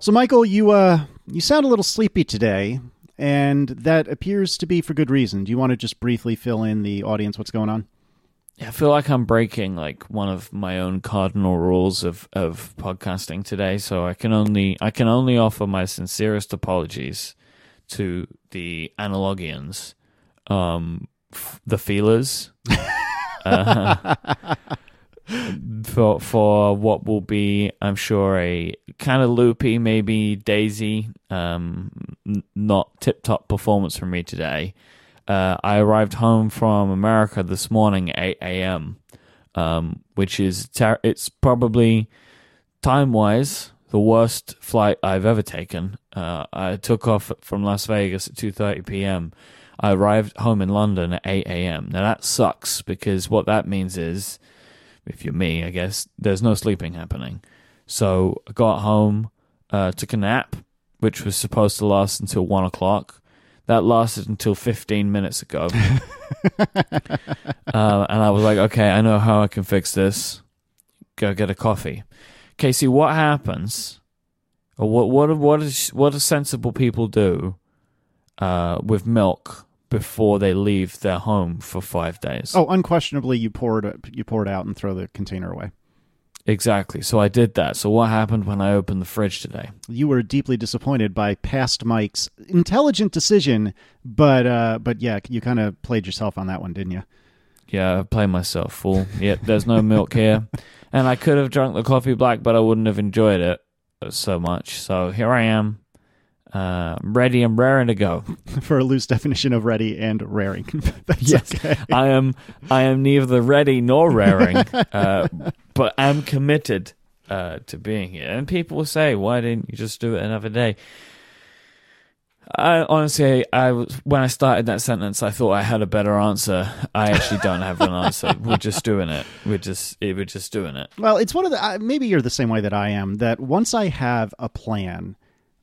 So, Michael, you uh, you sound a little sleepy today, and that appears to be for good reason. Do you want to just briefly fill in the audience what's going on? I feel like I'm breaking like one of my own cardinal rules of, of podcasting today, so I can only I can only offer my sincerest apologies to the analogians, um, f- the feelers, uh, for for what will be, I'm sure, a kind of loopy, maybe Daisy, um, not tip top performance from me today. Uh, I arrived home from America this morning, 8 a.m., um, which is ter- it's probably time wise the worst flight I've ever taken. Uh, I took off from Las Vegas at 2:30 p.m. I arrived home in London at 8 a.m. Now that sucks because what that means is, if you're me, I guess there's no sleeping happening. So I got home, uh, took a nap, which was supposed to last until one o'clock. That lasted until 15 minutes ago. uh, and I was like, okay, I know how I can fix this. Go get a coffee. Casey, what happens, or what what what is what do sensible people do uh, with milk before they leave their home for five days? Oh, unquestionably, you pour it you pour it out and throw the container away. exactly. So I did that. So what happened when I opened the fridge today? You were deeply disappointed by past Myke's intelligent decision, but uh, but yeah, you kind of played yourself on that one, didn't you? Yeah, I played myself fool. Yeah, there's no milk here, and I could have drunk the coffee black, but I wouldn't have enjoyed it so much. So here I am, uh, ready and raring to go. For a loose definition of ready and raring. That's Yes. okay. I am I am neither ready nor raring, uh, but am committed uh, to being here. And people will say, "Why didn't you just do it another day?" I honestly, I was when I started that sentence, I thought I had a better answer. I actually don't have an answer. We're just doing it. We're just we're just doing it. Well, it's one of the maybe you're the same way that I am. That once I have a plan,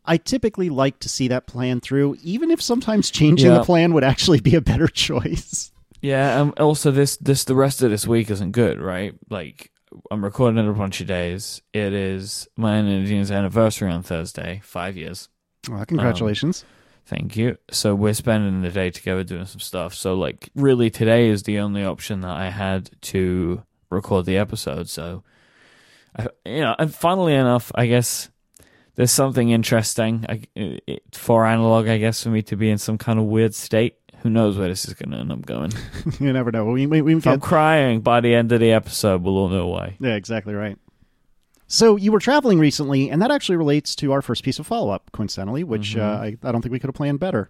I typically like to see that plan through, even if sometimes changing Yeah. the plan would actually be a better choice. Yeah, um, also this this the rest of this week isn't good, right? Like I'm recording in a bunch of days. It is my and Adina's anniversary on Thursday, five years. Well, congratulations. Thank you. So we're spending the day together doing some stuff. So like really today is the only option that I had to record the episode. So I, you know, and funnily enough, I guess there's something interesting I, it, for analog, I guess, for me to be in some kind of weird state. Who knows where this is going to end up going? you never know. We, we, we If I'm crying by the end of the episode, we'll all know why. yeah, exactly right. So you were traveling recently, and that actually relates to our first piece of follow up, coincidentally, which uh, I, I don't think we could have planned better.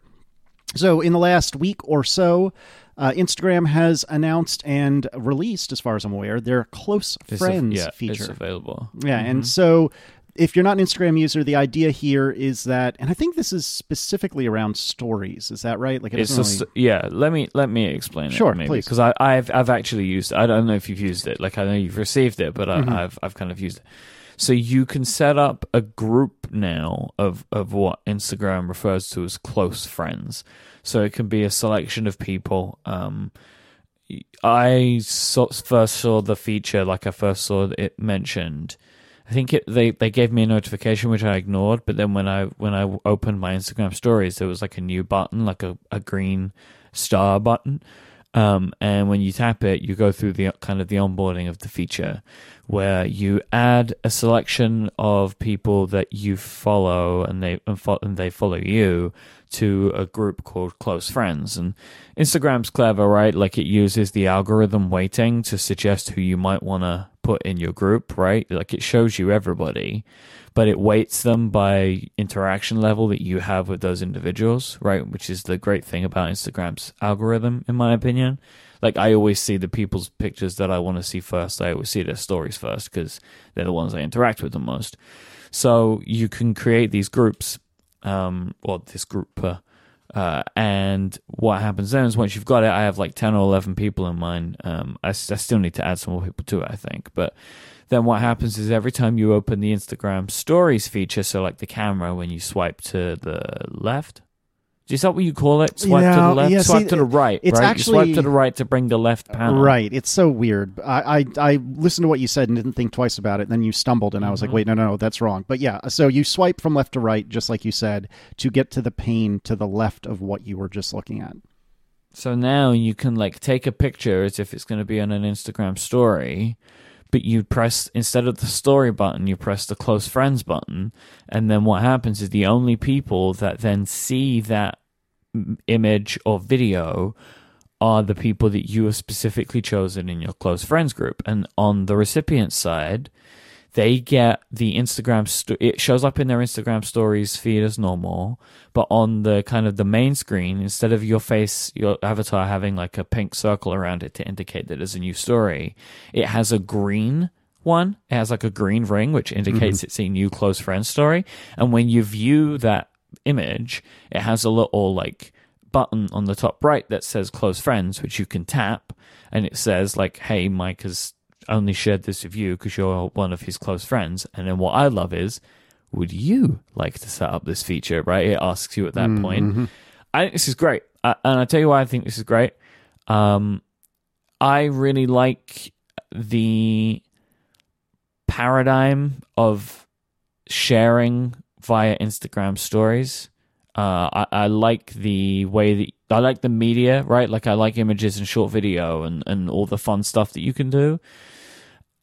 So in the last week or so, uh, Instagram has announced and released, as far as I'm aware, their close It's a- friends yeah, feature. It's available. Yeah, and so if you're not an Instagram user, the idea here is that, and I think this is specifically around stories. Is that right? Like, it It's just really- yeah. Let me let me explain Sure, it, maybe, please. because I I've I've actually used. I don't know if you've used it. Like I know you've received it, but I, Mm-hmm. I've I've kind of used it. So you can set up a group now of of what Instagram refers to as close friends. So it can be a selection of people. Um, I saw, first saw the feature, like I first saw it mentioned. I think it, they they gave me a notification which I ignored, but then when I when I opened my Instagram stories, there was like a new button, like a, a green star button, um, and when you tap it, you go through the kind of the onboarding of the feature, where you add a selection of people that you follow and they and, fo- and they follow you to a group called close friends. And instagram's clever right? Like it uses the algorithm weighting to suggest who you might want to put in your group right? Like it shows you everybody but it weights them by interaction level that you have with those individuals right? Which is the great thing about instagram's algorithm in my opinion. Like I always see the people's pictures that I want to see first. I always see their stories first because they're the ones I interact with the most. So you can create these groups, um, or this group, uh, uh, and what happens then is once you've got it, I have like ten or eleven people in mine. Um, I, I still need to add some more people to it, I think, but. Then what happens is every time you open the Instagram stories feature, so like the camera when you swipe to the left, Is that what you call it? Swipe to the left, yeah, swipe see, to the right. it's right? you swipe to the right to bring the left panel. Right. It's so weird. I, I I listened to what you said and didn't think twice about it. Then you stumbled, and I was like, Mm-hmm. wait, no, no, no, that's wrong. But yeah, so you swipe from left to right, just like you said, to get to the pane to the left of what you were just looking at. So now you can like take a picture as if it's going to be on an Instagram story, but you press instead of the story button, you press the close friends button, and then what happens is the only people that then see that image or video are the people that you have specifically chosen in your close friends group. And on the recipient side, they get the Instagram. Sto- it shows up in their Instagram stories feed as normal, but on the kind of the main screen, instead of your face, your avatar having like a pink circle around it to indicate that there's a new story, it has a green one. It has like a green ring, which mm-hmm. indicates it's a new close friend story. And when you view that image, it has a little like button on the top right that says close friends, which you can tap, and it says like, "Hey, Myke has only shared this with you because you're one of his close friends." And then what I love is, would you like to set up this feature? Right? It asks you at that point. I think this is great, uh, and I tell you why I think this is great. Um, I really like the paradigm of sharing via Instagram stories. Uh, I, I like the way that I like the media, right? Like I like images and short video and, and all the fun stuff that you can do.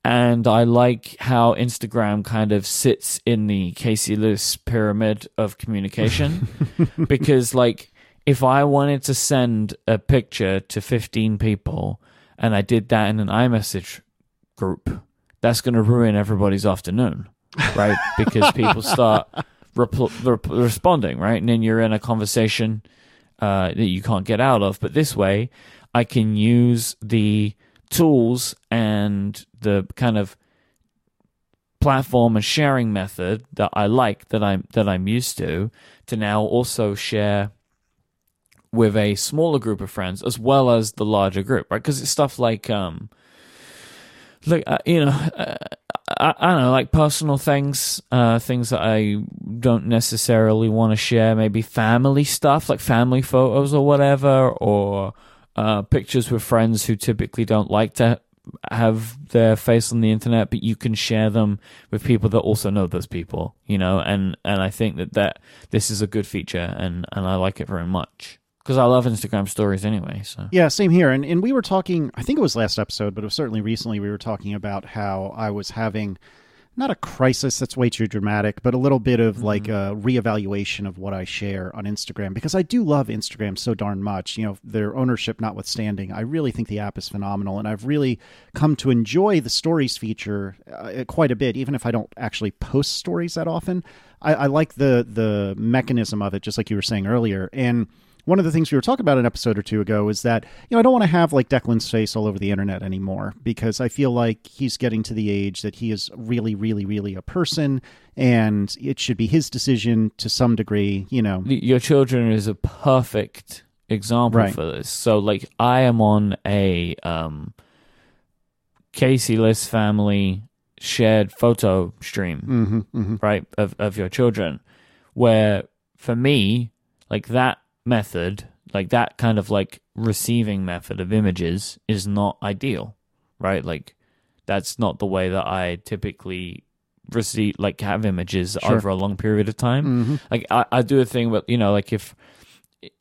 And I like how Instagram kind of sits in the Casey Liss pyramid of communication. because, like, if I wanted to send a picture to 15 people and I did that in an iMessage group, that's going to ruin everybody's afternoon, right? because people start repl- rep- responding, right? And then you're in a conversation uh, that you can't get out of. But this way, I can use the tools and the kind of platform and sharing method that I like that I'm that I'm used to to now also share with a smaller group of friends as well as the larger group, right? Because it's stuff like um like uh, you know uh, I, I don't know like personal things uh things that i don't necessarily want to share maybe family stuff like family photos or whatever or uh pictures with friends who typically don't like to have their face on the internet but you can share them with people that also know those people you know and and i think that that this is a good feature and and i like it very much because i love instagram stories anyway so Yeah, same here. And and we were talking. I think it was last episode, but it was certainly recently. We were talking about how I was having not a crisis. That's way too dramatic, but a little bit of like a reevaluation of what I share on Instagram because I do love Instagram so darn much. You know, their ownership notwithstanding, I really think the app is phenomenal, and I've really come to enjoy the stories feature uh, quite a bit, even if I don't actually post stories that often. I, I like the the mechanism of it, just like you were saying earlier, and one of the things we were talking about an episode or two ago is that you know I don't want to have like Declan's face all over the internet anymore because I feel like he's getting to the age that he is really, really, really a person, and it should be his decision to some degree. You know, your children is a perfect example Right. for this. So like I am on a um Casey Liss family shared photo stream, hmm hmm right, of of your children where for me like that method, like that kind of like receiving method of images is not ideal, right? Like that's not the way that I typically receive like have images Sure. over a long period of time hmm like I, I do a thing with you know like if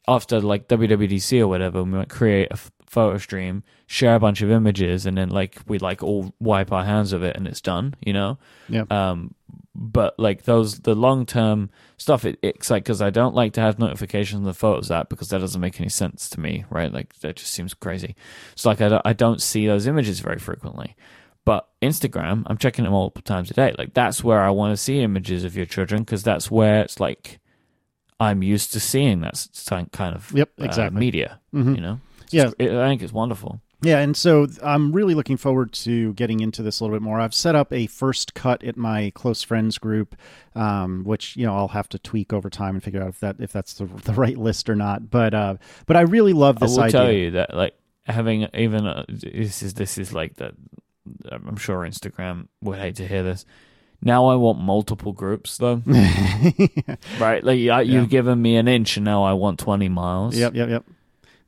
after like WWDC or whatever we might create a f- photo stream share a bunch of images and then like we like all wipe our hands of it and it's done you know Yeah. um but like those the long term stuff it, it's like because I don't like to have notifications on the photos app because that doesn't make any sense to me right like that just seems crazy so like I don't, I don't see those images very frequently but Instagram, I'm checking them multiple times a day. Like that's where I want to see images of your children because that's where it's like I'm used to seeing that kind of Yep, uh, exactly. media. Mhm. You know, It's Yeah. it, I think it's wonderful. Yeah, and so I'm really looking forward to getting into this a little bit more. I've set up a first cut at my close friends group, um, which you know I'll have to tweak over time and figure out if that if that's the, the right list or not. But uh, but I really love this. I will idea. tell you that like having even uh, this is this is like the I'm sure Instagram would hate to hear this. Now I want multiple groups though. right? Like I, you've given me an inch and now I want 20 miles. Yep, yep, yep.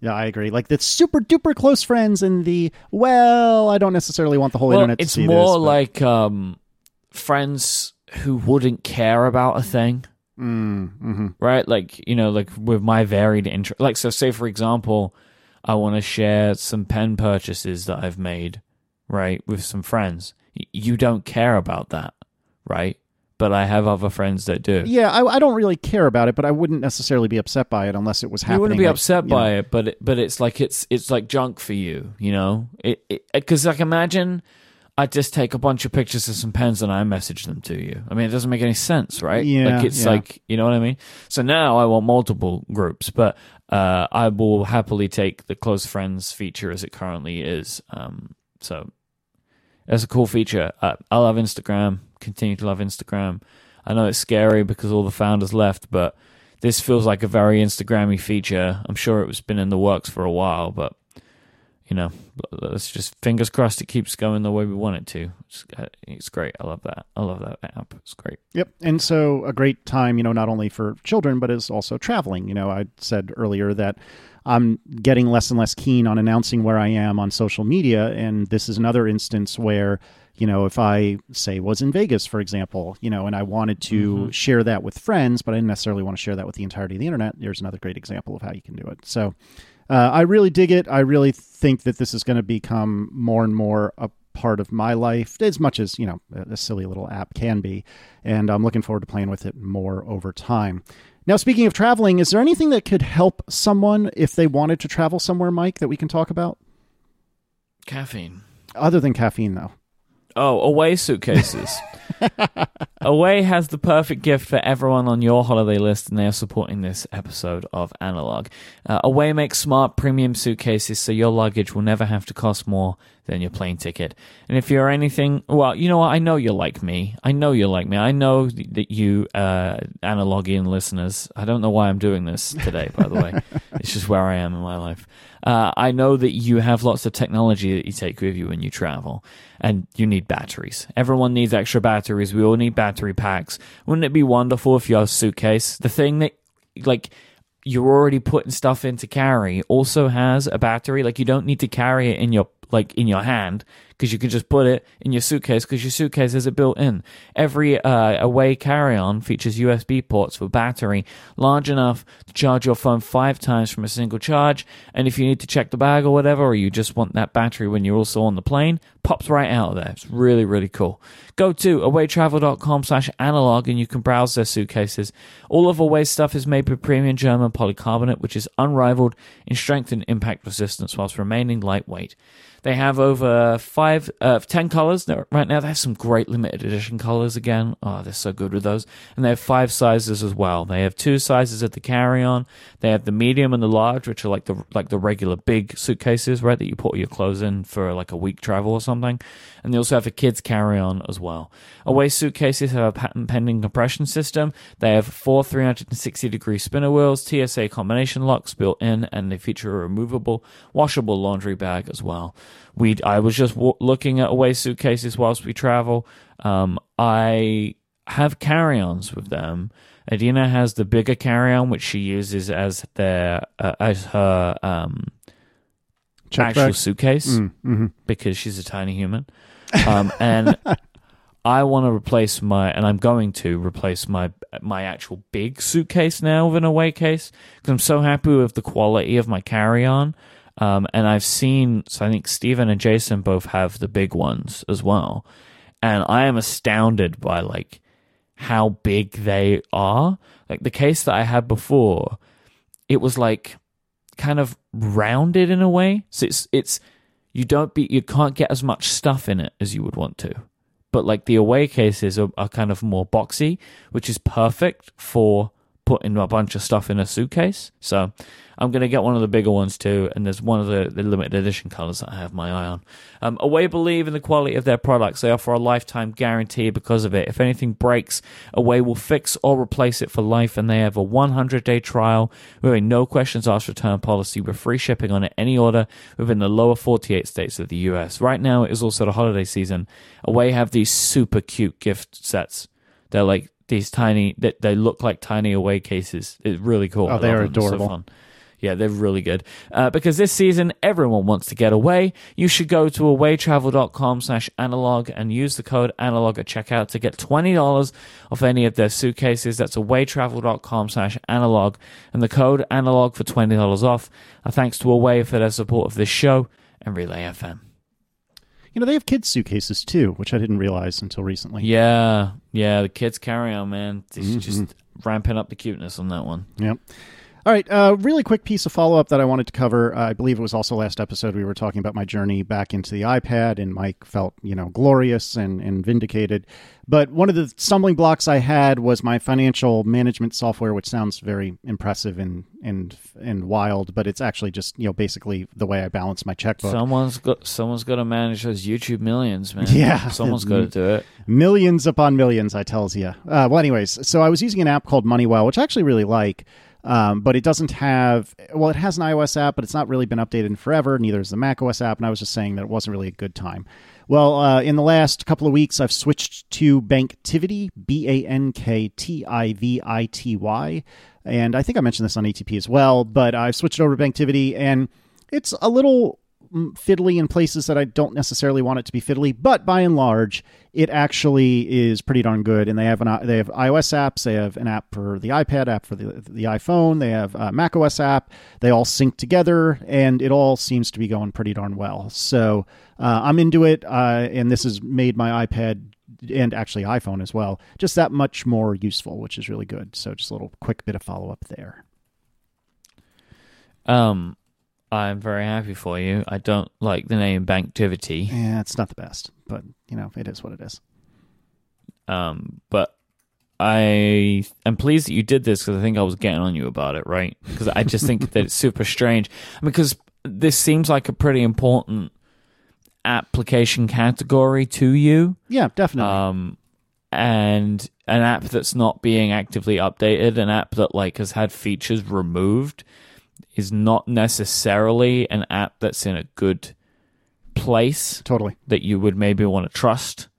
Yeah, I agree. Like the super duper close friends and the well, I don't necessarily want the whole Well, internet to it's see more this. but- like um friends who wouldn't care about a thing. Mm, hmm right? Like, you know, like with my varied interest. Like, so say, for example, I want to share some pen purchases that I've made, right, with some friends. Y- You don't care about that, right? But I have other friends that do. Yeah, I, I don't really care about it, but I wouldn't necessarily be upset by it unless it was happening. You wouldn't be like, upset you know. by it, but it, but it's like it's it's like junk for you, you know. It because like imagine I just take a bunch of pictures of some pens and I message them to you. I mean, it doesn't make any sense, right? Yeah, like it's yeah. like you know what I mean. So now I want multiple groups, but uh, I will happily take the close friends feature as it currently is. Um, so that's a cool feature. Uh, I love Instagram. Continue to love Instagram. I know it's scary because all the founders left, but this feels like a very Instagrammy feature. I'm sure it was been in the works for a while, but you know, let's just fingers crossed it keeps going the way we want it to. It's, uh, it's great. I love that. I love that app. It's great. Yep. And so a great time, you know, not only for children, but is also traveling. You know, I said earlier that I'm getting less and less keen on announcing where I am on social media. And this is another instance where, you know, if I say was in Vegas, for example, you know, and I wanted to share that with friends, but I didn't necessarily want to share that with the entirety of the internet, there's another great example of how you can do it. So uh, I really dig it. I really think that this is going to become more and more a part of my life, as much as, you know, a silly little app can be. And I'm looking forward to playing with it more over time. Now, speaking of traveling, is there anything that could help someone if they wanted to travel somewhere, Myke, that we can talk about? Caffeine. Other than caffeine, though. Oh, Away suitcases. Away has the perfect gift for everyone on your holiday list, and they are supporting this episode of Analog. Uh, Away makes smart premium suitcases so your luggage will never have to cost more than your plane ticket. And if you're anything, well, you know what? I know you're like me. I know you're like me. I know that you, uh, Analogian listeners, I don't know why I'm doing this today, by the way. it's just where I am in my life. Uh, I know that you have lots of technology that you take with you when you travel, and you need batteries. Everyone needs extra batteries. We all need battery packs. Wouldn't it be wonderful if your suitcase, the thing that, like, you're already putting stuff in to carry, also has a battery? Like, you don't need to carry it in your like in your hand because you can just put it in your suitcase because your suitcase has it built in. Every uh, away carry-on features USB ports for battery large enough to charge your phone five times from a single charge. And if you need to check the bag or whatever, or you just want that battery when you're also on the plane, pops right out of there. It's really really cool. Go to awaytravel.com slash analog and you can browse their suitcases. All of Away's stuff is made with premium German polycarbonate, which is unrivaled in strength and impact resistance whilst remaining lightweight. They have over five, uh, ten colors right now. They have some great limited edition colors again. Oh, they're so good with those. And they have five sizes as well. They have two sizes at the carry-on. They have the medium and the large, which are like the like the regular big suitcases, right? That you put your clothes in for like a week travel or something. And they also have a kids carry-on as well. Away suitcases have a patent pending compression system. They have four 360 degree spinner wheels, TSA combination locks built in, and they feature a removable, washable laundry bag as well. We I was just w- looking at away suitcases whilst we travel. Um, I have carry-ons with them. Adina has the bigger carry-on, which she uses as their uh, as her um, actual back. suitcase Mm, mhm. because she's a tiny human. Um, and I want to replace my, and I'm going to replace my my actual big suitcase now with an away case because I'm so happy with the quality of my carry on. Um, and I've seen, so I think Stephen and Jason both have the big ones as well. And I am astounded by like how big they are. Like the case that I had before, it was like kind of rounded in a way. So it's it's you don't be you can't get as much stuff in it as you would want to. But like the away cases are, are kind of more boxy, which is perfect for putting a bunch of stuff in a suitcase. So I'm going to get one of the bigger ones too, and there's one of the, the limited edition colors that I have my eye on. Um, Away believe in the quality of their products. They offer a lifetime guarantee because of it. If anything breaks, Away will fix or replace it for life, and they have a 100 day trial with a no questions asked return policy with free shipping on any order within the lower 48 states of the US. Right now, it is also the holiday season. Away have these super cute gift sets. They're like these tiny that they, look like tiny away cases. It's really cool. Oh, they are adorable. So yeah, they're really good. Uh, because this season, everyone wants to get away. You should go to awaytravel.com slash analog and use the code analog at checkout to get $20 off any of their suitcases. That's awaytravel.com slash analog and the code analog for $20 off. A thanks to Away for their support of this show and Relay FM. You know, they have kids' suitcases too, which I didn't realize until recently. Yeah, yeah, the kids carry on, man. mm-hmm. just ramping up the cuteness on that one. Yep. All right, uh, really quick piece of follow up that I wanted to cover. Uh, I believe it was also last episode we were talking about my journey back into the iPad, and Myke felt you know glorious and, and vindicated. But one of the stumbling blocks I had was my financial management software, which sounds very impressive and and and wild, but it's actually just you know basically the way I balance my checkbook. Someone's got someone's got to manage those YouTube millions, man. Yeah, someone's got to do it. Millions upon millions, I tells you. Uh, well, anyways, so I was using an app called Moneywell, which I actually really like. Um, but it doesn't have well it has an ios app but it's not really been updated in forever neither is the mac os app and i was just saying that it wasn't really a good time. Well uh, in the last couple of weeks i've switched to banktivity b-a-n-k-t-i-v-i-t-y and i think i mentioned this on atp as well but i've switched over to banktivity and it's a little fiddly in places that I don't necessarily want it to be fiddly, but by and large, it actually is pretty darn good. And they have an they have iOS apps, they have an app for the iPad, app for the the iPhone, they have a Mac OS app. They all sync together, and it all seems to be going pretty darn well. So uh, I'm into it, uh, and this has made my iPad and actually iPhone as well just that much more useful, which is really good. So just a little quick bit of follow up there. Um, I'm very happy for you. I don't like the name Banktivity. Yeah, it's not the best, but you know, it is what it is. Um, but I am pleased that you did this because I think I was getting on you about it, right? Because I just think that it's super strange. Because this seems like a pretty important application category to you. Yeah, definitely. Um, and an app that's not being actively updated, an app that like has had features removed is not necessarily an app that's in a good place. Totally. That you would maybe want to trust.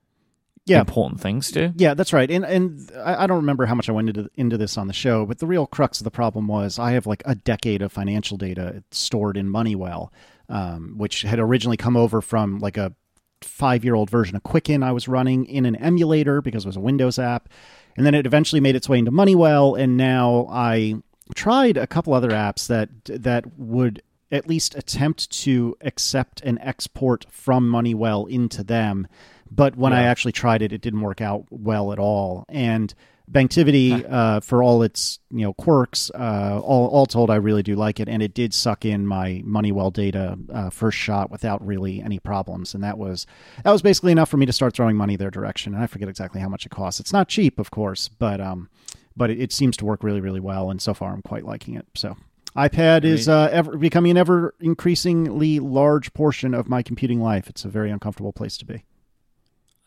Yeah. Important things to. Yeah, that's right. And and I, don't remember how much I went into into this on the show, but the real crux of the problem was I have like a decade of financial data stored in Moneywell, um, which had originally come over from like a five year old version of Quicken I was running in an emulator because it was a Windows app. And then it eventually made its way into Moneywell, and now I tried a couple other apps that that would at least attempt to accept an export from Moneywell into them. But when yeah. I actually tried it, it didn't work out well at all. And Banktivity, uh, for all its you know quirks, uh, all, all told, I really do like it, and it did suck in my Moneywell data uh, first shot without really any problems, and that was that was basically enough for me to start throwing money their direction. And I forget exactly how much it costs. It's not cheap, of course, but um, but it, it, seems to work really, really well. And so far, I'm quite liking it. So, iPad is uh, ever becoming an ever increasingly large portion of my computing life. It's a very uncomfortable place to be.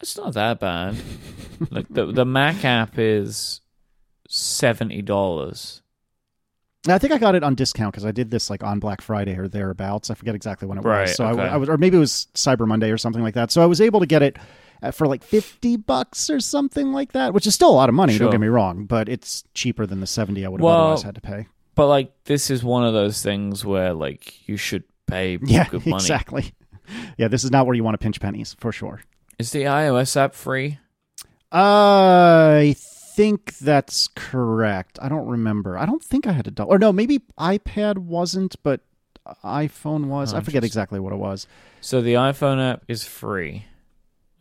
It's not that bad. like the the Mac app is seventy dollars. I think I got it on discount because I did this like on Black Friday or thereabouts. I forget exactly when it right, was. So okay. I, I was, or maybe it was Cyber Monday or something like that. So I was able to get it Uh, for like 50 bucks or something like that, which is still a lot of money, sure. don't get me wrong, but it's cheaper than the 70 I would have well, otherwise had to pay. But like this is one of those things where like you should pay yeah, good money. Exactly. Yeah, this is not where you want to pinch pennies for sure. Is the iOS app free? Uh, I think that's correct. I don't remember. I don't think I had a dollar. Or no, maybe iPad wasn't, but iPhone was. Oh, I forget exactly what it was. So the iPhone app is free.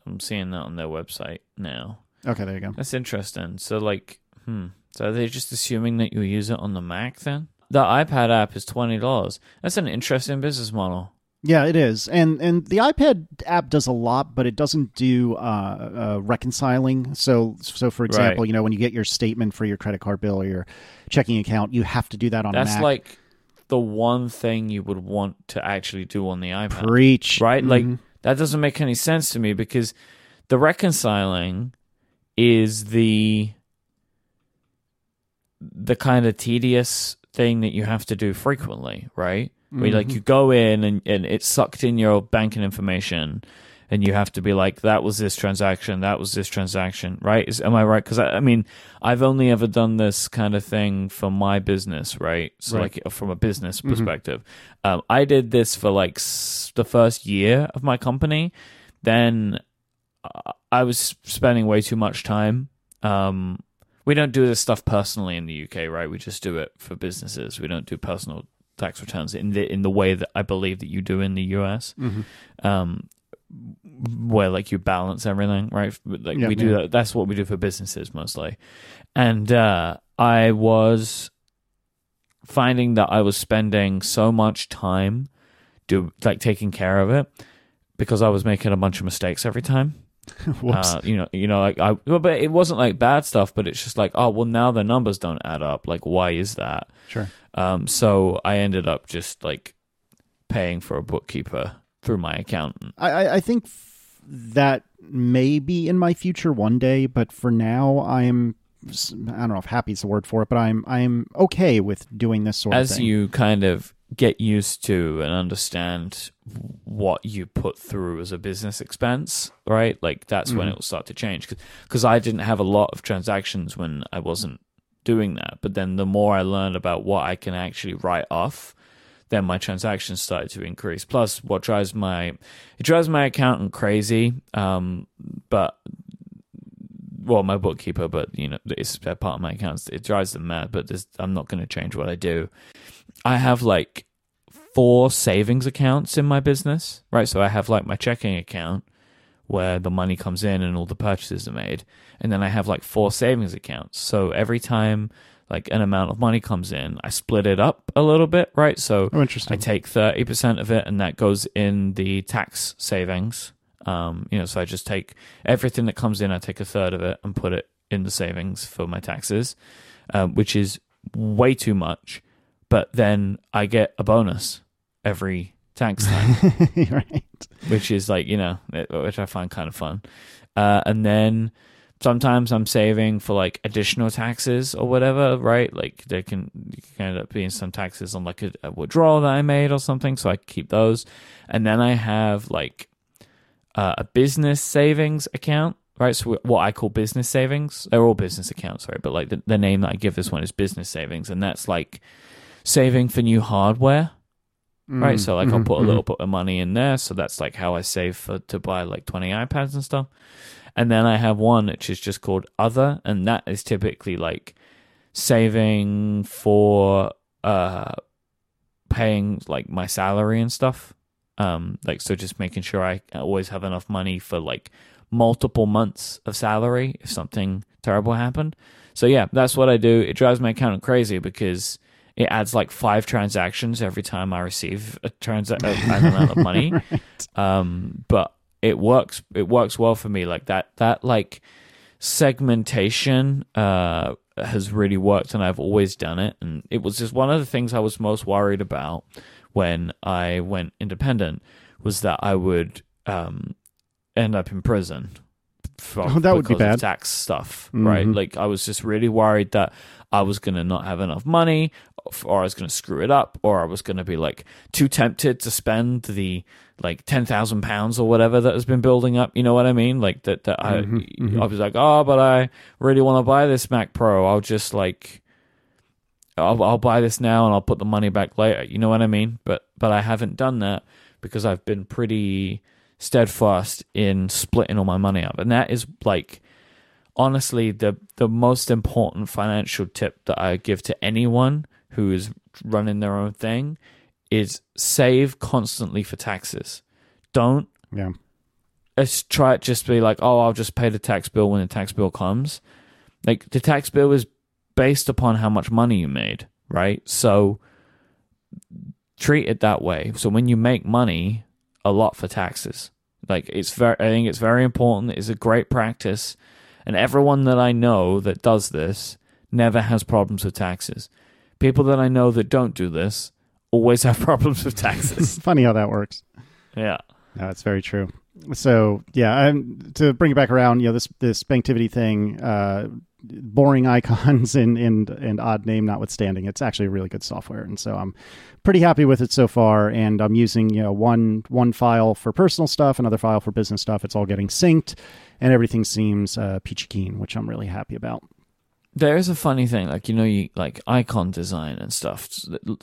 I'm seeing that on their website now. Okay, there you go. That's interesting. So, like, hmm. So are they just assuming that you use it on the Mac then? The iPad app is twenty dollars. That's an interesting business model. Yeah, it is, and and the iPad app does a lot, but it doesn't do uh, uh, reconciling. So, so for example, Right. you know, when you get your statement for your credit card bill or your checking account, you have to do that on a That's Mac. like the one thing you would want to actually do on the iPad. preach, right? Like Mhm. That doesn't make any sense to me because the reconciling is the the kind of tedious thing that you have to do frequently, right? Where like Mhm. you go in and, and it's sucked in your banking information and you have to be like that was this transaction. That was this transaction. Right? Is am i right? Because I, I mean i've only ever done this kind of thing for my business right? So Right. like from a business perspective. Um, i did this for like s- the first year of my company then i was spending way too much time um, we don't do this stuff personally in the uk right we just do it for businesses we don't do personal tax returns in the in the way that i believe that you do in the us Mhm. um, where like you balance everything, right? Like Yeah, we do yeah. that. That's what we do for businesses mostly. And uh, I was finding that I was spending so much time do like taking care of it because I was making a bunch of mistakes every time. Uh, you know, you know, like I, but it wasn't like bad stuff, but it's just like, oh, well, now the numbers don't add up. Like, why is that? sure. Um, so I ended up just like paying for a bookkeeper through my accountant. I, I, I think f- that may be in my future one day, but for now, I'm I don't know if happy is the word for it, but I'm I'm okay with doing this sort of as thing. you kind of get used to and understand what you put through as a business expense, right? Like that's when Mhm. it will start to change. Because I didn't have a lot of transactions when I wasn't doing that. But then the more I learned about what I can actually write off, then my transactions started to increase. Plus, what drives my it drives my accountant crazy. Um, but well, my bookkeeper, but you know, it's part of my accounts. It drives them mad. But I'm not going to change what I do. I have like four savings accounts in my business, right? So I have like my checking account where the money comes in and all the purchases are made, and then I have like four savings accounts. So every time like an amount of money comes in, I split it up a little bit, right? So oh, interesting. I take 30% of it and that goes in the tax savings. Um, you know, so I just take everything that comes in, I take a third of it and put it in the savings for my taxes, um, which is way too much. But then I get a bonus every tax time, right. which is like, you know, it- which I find kind of fun. Uh, and then sometimes I'm saving for like additional taxes or whatever, right? Like there can, can end up being some taxes on like a, a withdrawal that I made or something, so I keep those. And then I have like uh, a business savings account, right? So what I call business savings, they're all business accounts, right? But like the, the name that I give this one is business savings, and that's like saving for new hardware right? Mm, So like I'll mhm, put a mhm. little bit of money in there, so that's like how I save for to buy like twenty iPads and stuff. And then I have one which is just called other, and that is typically like saving for uh paying like my salary and stuff. Um, like so, just making sure I always have enough money for like multiple months of salary if something terrible happened. So yeah, that's what I do. It drives my accountant crazy because it adds like five transactions every time I receive a transaction amount of money. Um, but it works. It works well for me. Like that. That like segmentation uh, has really worked, and I've always done it. And it was just one of the things I was most worried about when I went independent was that I would um, end up in prison. For, Oh, that would be bad. tax stuff, right? Mhm. Like I was just really worried that I was going to not have enough money, or I was going to screw it up, or I was going to be like too tempted to spend the like ten thousand pounds or whatever that has been building up. You know what I mean? Like that. That Mhm, I, mhm. I was like, oh, but I really want to buy this Mac Pro. I'll just like, I'll, I'll buy this now and I'll put the money back later. You know what I mean? But but I haven't done that because I've been pretty steadfast in splitting all my money up, and that is like honestly the the most important financial tip that I give to anyone who is running their own thing is save constantly for taxes. Don't Yeah. let's try it just be like, oh, I'll just pay the tax bill when the tax bill comes. Like the tax bill is based upon how much money you made, right? So treat it that way. So when you make money, a lot for taxes. Like it's very, I think it's very important. It's a great practice, and everyone that I know that does this never has problems with taxes. People that I know that don't do this always have problems with taxes. Funny how that works. yeah. No, that's very true. So yeah, I'm, to bring it back around, you know, this this Banktivity thing, uh, boring icons and and and odd name notwithstanding, it's actually really good software, and so I'm pretty happy with it so far. And I'm using you know one one file for personal stuff, another file for business stuff. It's all getting synced, and everything seems uh, peachy keen, which I'm really happy about. There is a funny thing, like you know, you like icon design and stuff.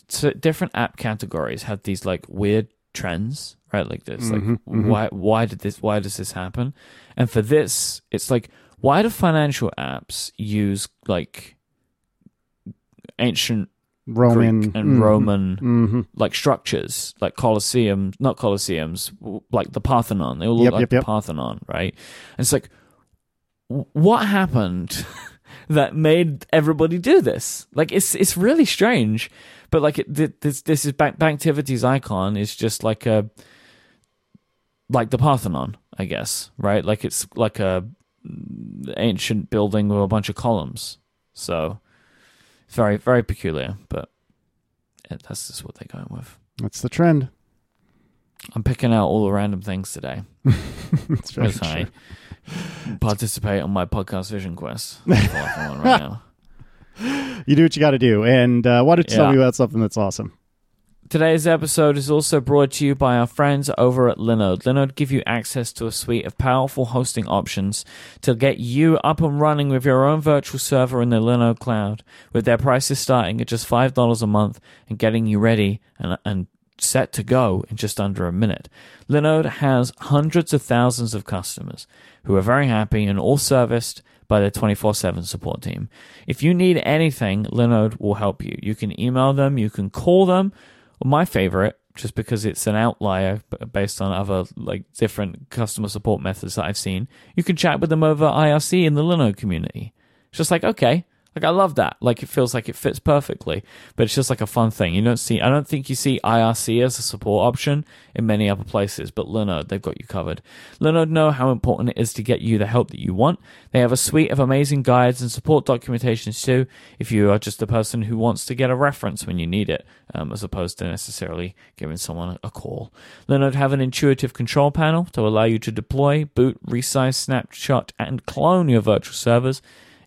So different app categories have these like weird trends, right? Like this, like Mhm, mhm. why why did this why does this happen? And for this, it's like why do financial apps use like ancient Roman Greek and Roman hmm like structures, like Colosseum, not Colosseums, like the Parthenon. They all look Yep, like yep, the yep. Parthenon, right? And it's like, what happened that made everybody do this? Like, it's it's really strange. But like, it, this this is Bank Banktivity's icon is just like a like the Parthenon, I guess, right? Like it's like a ancient building with a bunch of columns. So very very peculiar, but yeah, that's just what they're going with. That's the trend. I'm picking out all the random things today it's very as I true. Participate on my podcast vision quest. That's all I'm on right now. You do what you got to do, and uh, why don't you tell me about something that's awesome? Today's episode is also brought to you by our friends over at Linode. Linode give you access to a suite of powerful hosting options to get you up and running with your own virtual server in the Linode cloud, with their prices starting at just $5 a month and getting you ready and, and set to go in just under a minute. Linode has hundreds of thousands of customers who are very happy and all serviced by their 24/7 support team. If you need anything, Linode will help you. You can email them, you can call them. My favorite, just because it's an outlier based on other like different customer support methods that I've seen, you can chat with them over IRC in the Linode community. It's just like okay, like I love that. Like it feels like it fits perfectly, but it's just like a fun thing. You don't see, I don't think you see IRC as a support option in many other places, but Linode they've got you covered. Linode know how important it is to get you the help that you want. They have a suite of amazing guides and support documentations too. If you are just a person who wants to get a reference when you need it, um, as opposed to necessarily giving someone a call. Linode have an intuitive control panel to allow you to deploy, boot, resize, snapshot, and clone your virtual servers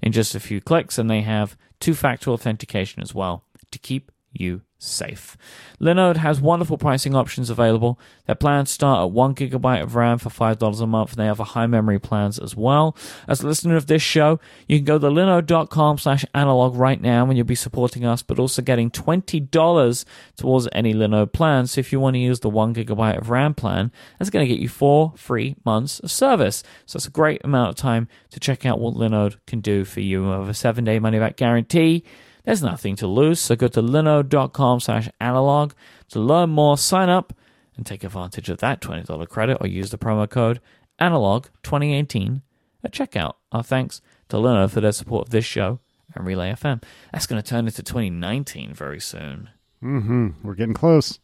in just a few clicks, and they have two factor authentication as well to keep you safe. Linode has wonderful pricing options available. Their plans start at one gigabyte of RAM for five dollars a month, and they have a high memory plans as well. As a listener of this show, you can go to linode.com slash analog right now and you'll be supporting us, but also getting twenty dollars towards any Linode plan. So if you want to use the one gigabyte of RAM plan, that's going to get you four free months of service. So it's a great amount of time to check out what Linode can do for you. Have a seven day money back guarantee. There's nothing to lose, so go to linode.com slash analog to learn more, sign up, and take advantage of that $20 credit or use the promo code analog2018 at checkout. Our thanks to Linode for their support of this show and Relay FM. That's going to turn into 2019 very soon. Mm-hmm. We're getting close.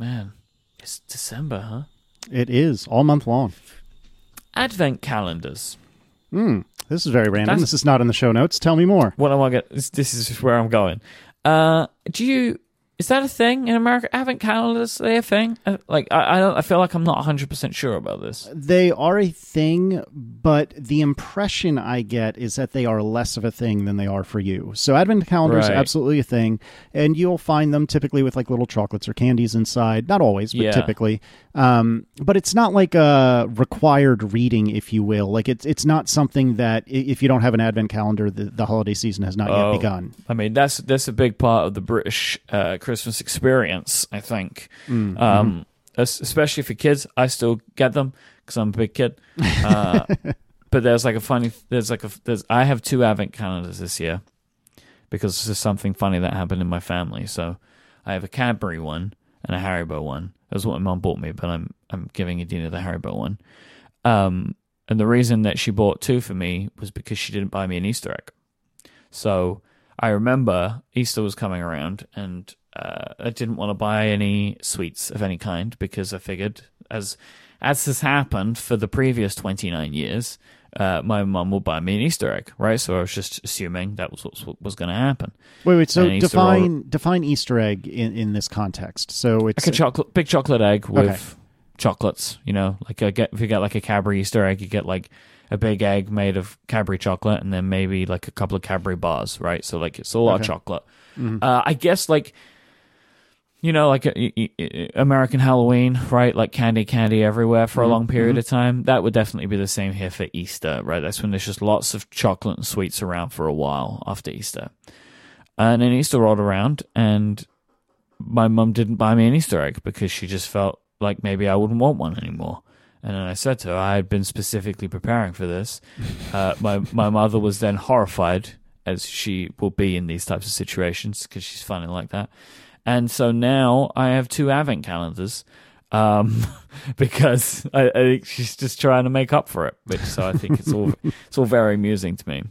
Man, it's December, huh? It is all month long. Advent calendars. Hmm. This is very random. That's- This is not in the show notes. Tell me more. What am I going? This, this is where I'm going. Uh, do you? Is that a thing in America? Advent calendars? Are they a thing? Uh, like, I, I don't. I feel like I'm not 100 percent sure about this. They are a thing, but the impression I get is that they are less of a thing than they are for you. So advent calendars Right. absolutely a thing, and you'll find them typically with like little chocolates or candies inside. Not always, but Yeah. typically. Um, but it's not like a required reading, if you will. Like it's it's not something that if you don't have an advent calendar, the, the holiday season has not Oh. yet begun. I mean, that's that's a big part of the British uh, Christmas experience. I think, Mm, um, especially for kids. I still get them because I'm a big kid. Uh, but there's like a funny. There's like a. There's. I have two advent calendars this year because there's something funny that happened in my family. So I have a Cadbury one and a Haribo one. That's what my mom bought me, but I'm I'm giving Adina the Haribo one. Um, and the reason that she bought two for me was because she didn't buy me an Easter egg. So I remember Easter was coming around, and uh, I didn't want to buy any sweets of any kind because I figured, as as has happened for the previous twenty nine years, uh, my mum will buy me an Easter egg, right? So I was just assuming that was what was going to happen. Wait, wait. So define roll, define Easter egg in, in this context. So it's like a chocolate, big chocolate egg with okay. chocolates. You know, like a, get if you get like a Cadbury Easter egg, you get like a big egg made of Cadbury chocolate, and then maybe like a couple of Cadbury bars, right? So like it's a lot okay. of chocolate. Mm-hmm. Uh, I guess like you know, like a, American Halloween, right? Like candy, candy everywhere for mm-hmm. a long period mm-hmm. of time. That would definitely be the same here for Easter, right? That's when there's just lots of chocolate and sweets around for a while after Easter. And then Easter rolled around, and my mum didn't buy me an Easter egg because she just felt like maybe I wouldn't want one anymore. And then I said to her, I had been specifically preparing for this. Uh, my my mother was then horrified, as she will be in these types of situations because she's funny like that. And so now I have two advent calendars um, because I, I, think she's just trying to make up for it. Which so I think it's all it's all very amusing to me.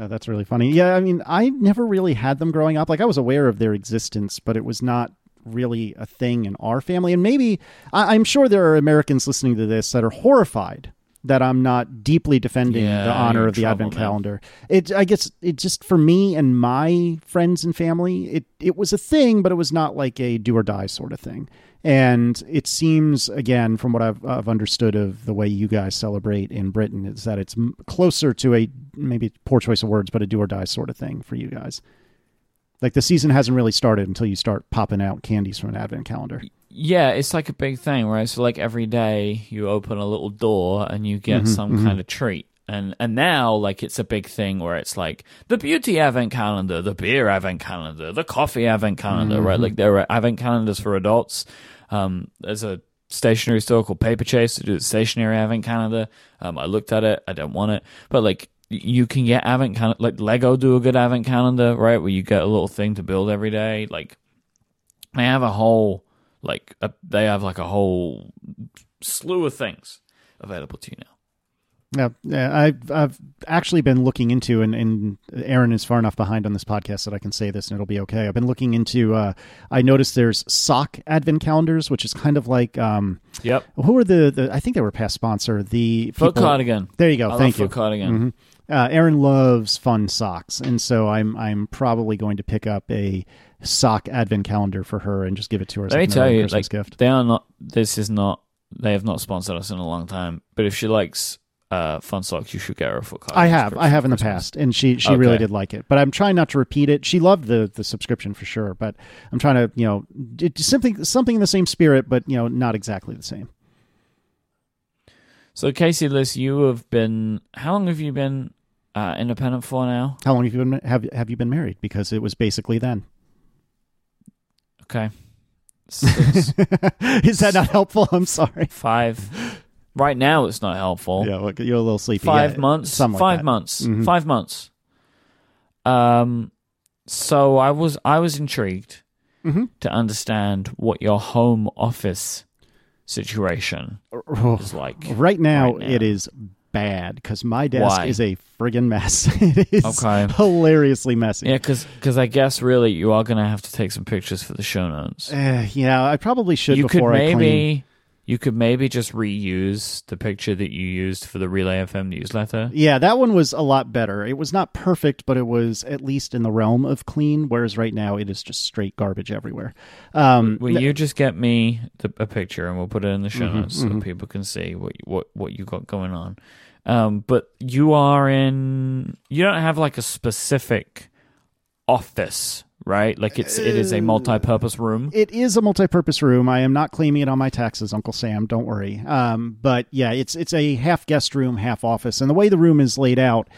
Oh, that's really funny. Yeah, I mean, I never really had them growing up. Like I was aware of their existence, but it was not really a thing in our family. And maybe I, I'm sure there are Americans listening to this that are horrified that I'm not deeply defending yeah, the honor of the trouble, advent man. calendar. It I guess it just for me and my friends and family, it it was a thing, but it was not like a do or die sort of thing. And it seems again from what I've, I've understood of the way you guys celebrate in Britain is that it's closer to a maybe poor choice of words, but a do or die sort of thing for you guys. Like the season hasn't really started until you start popping out candies from an advent calendar. Yeah, it's like a big thing, right? So like every day you open a little door and you get mm-hmm, some mm-hmm. kind of treat. And and now like it's a big thing where it's like the beauty advent calendar, the beer advent calendar, the coffee advent calendar, mm-hmm. right? Like there are advent calendars for adults. Um, there's a stationery store called Paperchase to do the stationery advent calendar. Um, I looked at it, I don't want it, but like you can get advent calendar like Lego do a good advent calendar, right? Where you get a little thing to build every day. Like they have a whole like a, they have like a whole slew of things available to you now. Yeah, yeah, I've I've actually been looking into, and, and Erin is far enough behind on this podcast that I can say this and it'll be okay. I've been looking into. Uh, I noticed there's sock advent calendars, which is kind of like. Um, yep. Who are the, the? I think they were past sponsor. The Foot people, Cardigan. There you go. I Thank you. Foot Cardigan. Mm-hmm. Uh, Erin loves fun socks, and so I'm I'm probably going to pick up a sock advent calendar for her and just give it to her. Let me tell you, like gift. they are not. This is not. They have not sponsored us in a long time. But if she likes uh, fun socks, you should get her a foot I have, I have in the past, and she she okay. really did like it. But I'm trying not to repeat it. She loved the the subscription for sure, but I'm trying to you know something something in the same spirit, but you know not exactly the same. So Casey, Liss, you have been. How long have you been uh, independent for now. How long have you been have have you been married? Because it was basically then. Okay. Is that not helpful? I'm sorry. Five. Right now, it's not helpful. Yeah, look, you're a little sleepy. Five yeah, months. Five like months. Mm-hmm. Five months. Um. So I was I was intrigued mm-hmm. to understand what your home office situation is like. Right now, right now. it is bad because my desk Why? is a friggin' mess. it is okay. hilariously messy. Yeah, because I guess really you are going to have to take some pictures for the show notes. Uh, yeah, I probably should. You could maybe you could maybe just reuse the picture that you used for the Relay FM newsletter. Yeah, that one was a lot better. It was not perfect, but it was at least in the realm of clean. Whereas right now, it is just straight garbage everywhere. Um, Will th- you just get me the, a picture and we'll put it in the show mm-hmm, notes mm-hmm. so people can see what what what you got going on? Um, but you are in. You don't have like a specific office right? Like it's it is a uh, multi-purpose room. It is a multi-purpose room. I am not claiming it on my taxes, Uncle Sam. Don't worry. Um, but yeah, it's it's a half guest room, half office, and the way the room is laid out.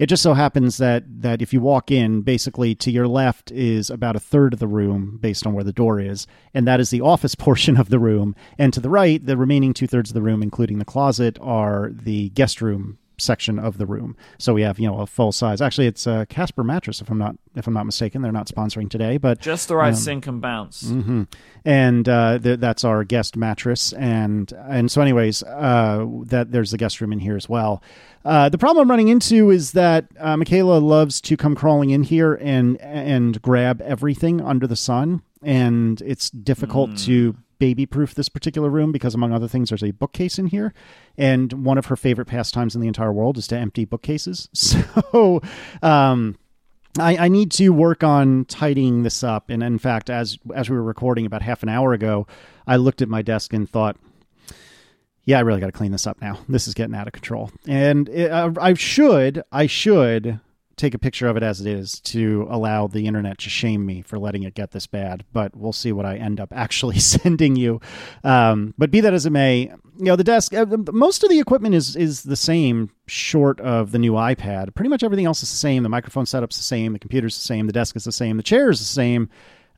It just so happens that that if you walk in, basically to your left is about a third of the room, based on where the door is, and that is the office portion of the room. And to the right, the remaining two thirds of the room, including the closet, are the guest room section of the room. So we have you know a full size. Actually, it's a Casper mattress if I'm not if I'm not mistaken. They're not sponsoring today, but just the right um, sink and bounce. Mm-hmm. And uh, th- that's our guest mattress. And and so, anyways, uh, that there's the guest room in here as well. Uh, the problem I'm running into is that uh, Michaela loves to come crawling in here and and grab everything under the sun, and it's difficult mm. to baby proof this particular room because among other things there's a bookcase in here. And one of her favorite pastimes in the entire world is to empty bookcases. So um, I, I, need to work on tidying this up. And in fact as as we were recording about half an hour ago i looked at my desk and thought yeah i really got to clean this up now. This is getting out of control. And it, I, I should i should take a picture of it as it is to allow the internet to shame me for letting it get this bad. But we'll see what I end up actually sending you. Um, but be that as it may, you know the desk. Uh, most of the equipment is is the same, short of the new iPad. Pretty much everything else is the same. The microphone setup's the same. The computer's the same. The desk is the same. The chair is the same.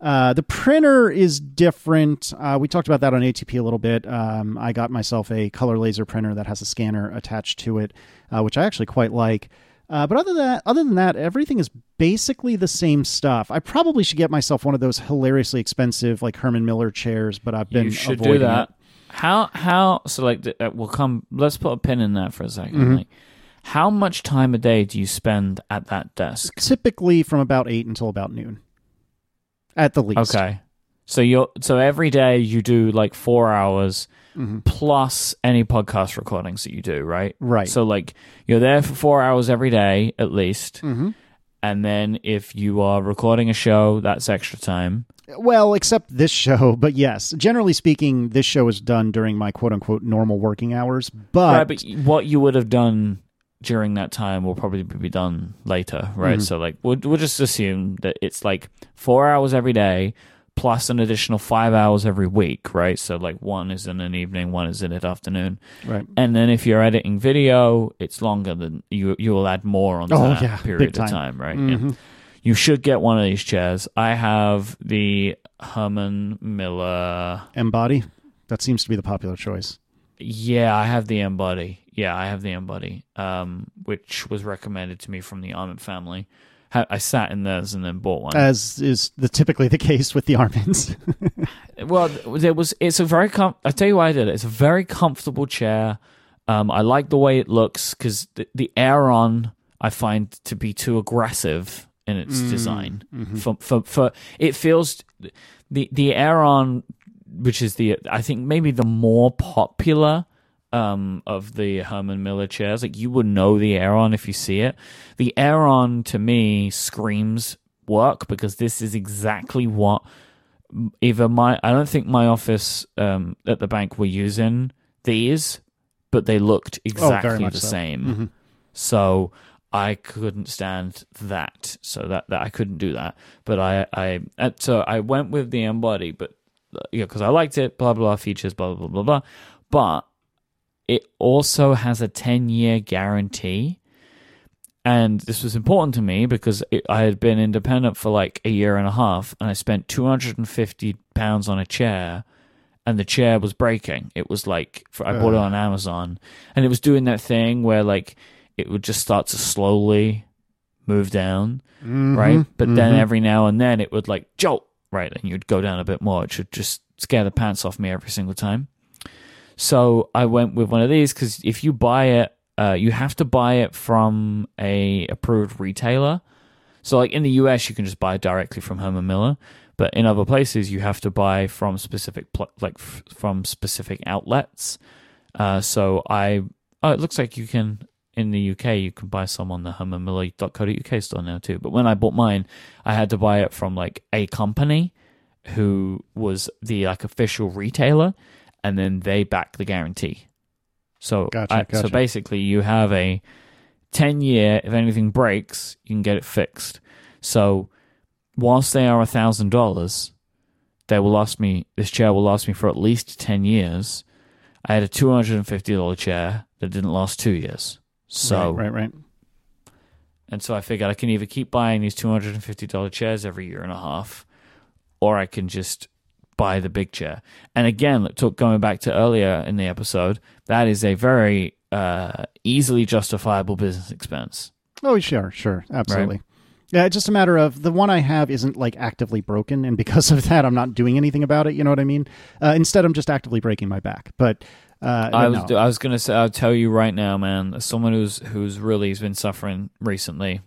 Uh, the printer is different. Uh, we talked about that on ATP a little bit. Um, I got myself a color laser printer that has a scanner attached to it, uh, which I actually quite like. Uh, but other than that, other than that, everything is basically the same stuff. I probably should get myself one of those hilariously expensive like Herman Miller chairs, but I've been you should avoiding do that. It. How how so like uh, we'll come. Let's put a pin in that for a 2nd mm-hmm. Like, how much time a day do you spend at that desk? Typically from about eight until about noon, at the least. Okay, so you're so every day you do like four hours mm-hmm. plus any podcast recordings that you do, right? Right. So like you're there for four hours every day at least, mm-hmm. and then if you are recording a show, that's extra time. Well, except this show, but yes, generally speaking, this show is done during my quote unquote normal working hours. But, right, but what you would have done during that time will probably be done later, right? Mm-hmm. So like we'll we'll just assume that it's like four hours every day plus an additional five hours every week, right? So like one is in an evening, one is in an afternoon, right? And then if you're editing video, it's longer than you. You will add more on oh, that yeah, period time. of time, right? Mm-hmm. Yeah. You should get one of these chairs. I have the Herman Miller Embody. That seems to be the popular choice. Yeah, I have the Embody. Yeah, I have the Embody, um, which was recommended to me from the Arment family. I sat in theirs and then bought one. As is the typically the case with the Arments. well, there was. It's a very. Com- I tell you why I did it. It's a very comfortable chair. Um, I like the way it looks because the, the Aeron I find to be too aggressive in its mm, design. Mm-hmm. For, for for it feels the the Aeron, which is the I think maybe the more popular um, of the Herman Miller chairs. Like you would know the Aeron if you see it. The Aeron to me screams work because this is exactly what either my I don't think my office um, at the bank were using these, but they looked oh, exactly oh, the so. same. Mm-hmm. So I couldn't stand that. So that, that I couldn't do that. But I I so I went with the Embody, but yeah, because I liked it. Blah blah features. Blah blah blah blah. But it also has a 10 year guarantee. And this was important to me because it, I had been independent for like a year and a half and I spent 250 pounds on a chair and the chair was breaking. It was like, for, I bought it on Amazon and it was doing that thing where like it would just start to slowly move down, mm-hmm, right? But mm-hmm. then every now and then it would like jolt, right? And you'd go down a bit more. It should just scare the pants off me every single time. So I went with one of these because if you buy it, uh, you have to buy it from a approved retailer. So like in the US, you can just buy directly from Herman Miller, but in other places, you have to buy from specific pl- like f- from specific outlets. Uh, so I, oh, it looks like you can in the UK, you can buy some on the hermanmiller.co.uk store now too. But when I bought mine, I had to buy it from like a company who was the like official retailer and then they back the guarantee. So, gotcha, I, gotcha. so basically, you have a ten year. If anything breaks, you can get it fixed. So, whilst they are a thousand dollars, they will last me. This chair will last me for at least ten years. I had a two hundred and fifty dollar chair that didn't last two years. So right, right, right. And so I figured I can either keep buying these two hundred and fifty dollar chairs every year and a half, or I can just buy the big chair. And again, talk, going back to earlier in the episode, that is a very uh, easily justifiable business expense. Oh, sure, sure, absolutely. Right. Yeah, it's just a matter of the one I have isn't like actively broken, and because of that, I'm not doing anything about it. You know what I mean? Uh, instead, I'm just actively breaking my back. But uh, I was no. I was gonna say I'll tell you right now, man. As someone who's who's really has been suffering recently,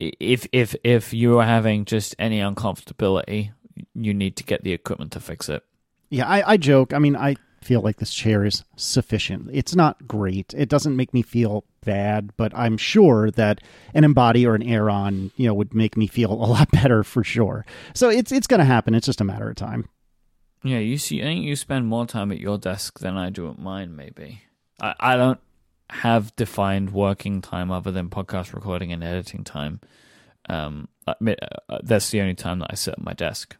if if if you are having just any uncomfortability, you need to get the equipment to fix it. Yeah, I, I joke. I mean, I feel like this chair is sufficient. It's not great. It doesn't make me feel bad, but I'm sure that an Embody or an Aeron, you know, would make me feel a lot better for sure. So it's it's going to happen. It's just a matter of time. Yeah, you see, I think you spend more time at your desk than I do at mine. Maybe I I don't have defined working time other than podcast recording and editing time. Um, uh, that's the only time that I sit at my desk.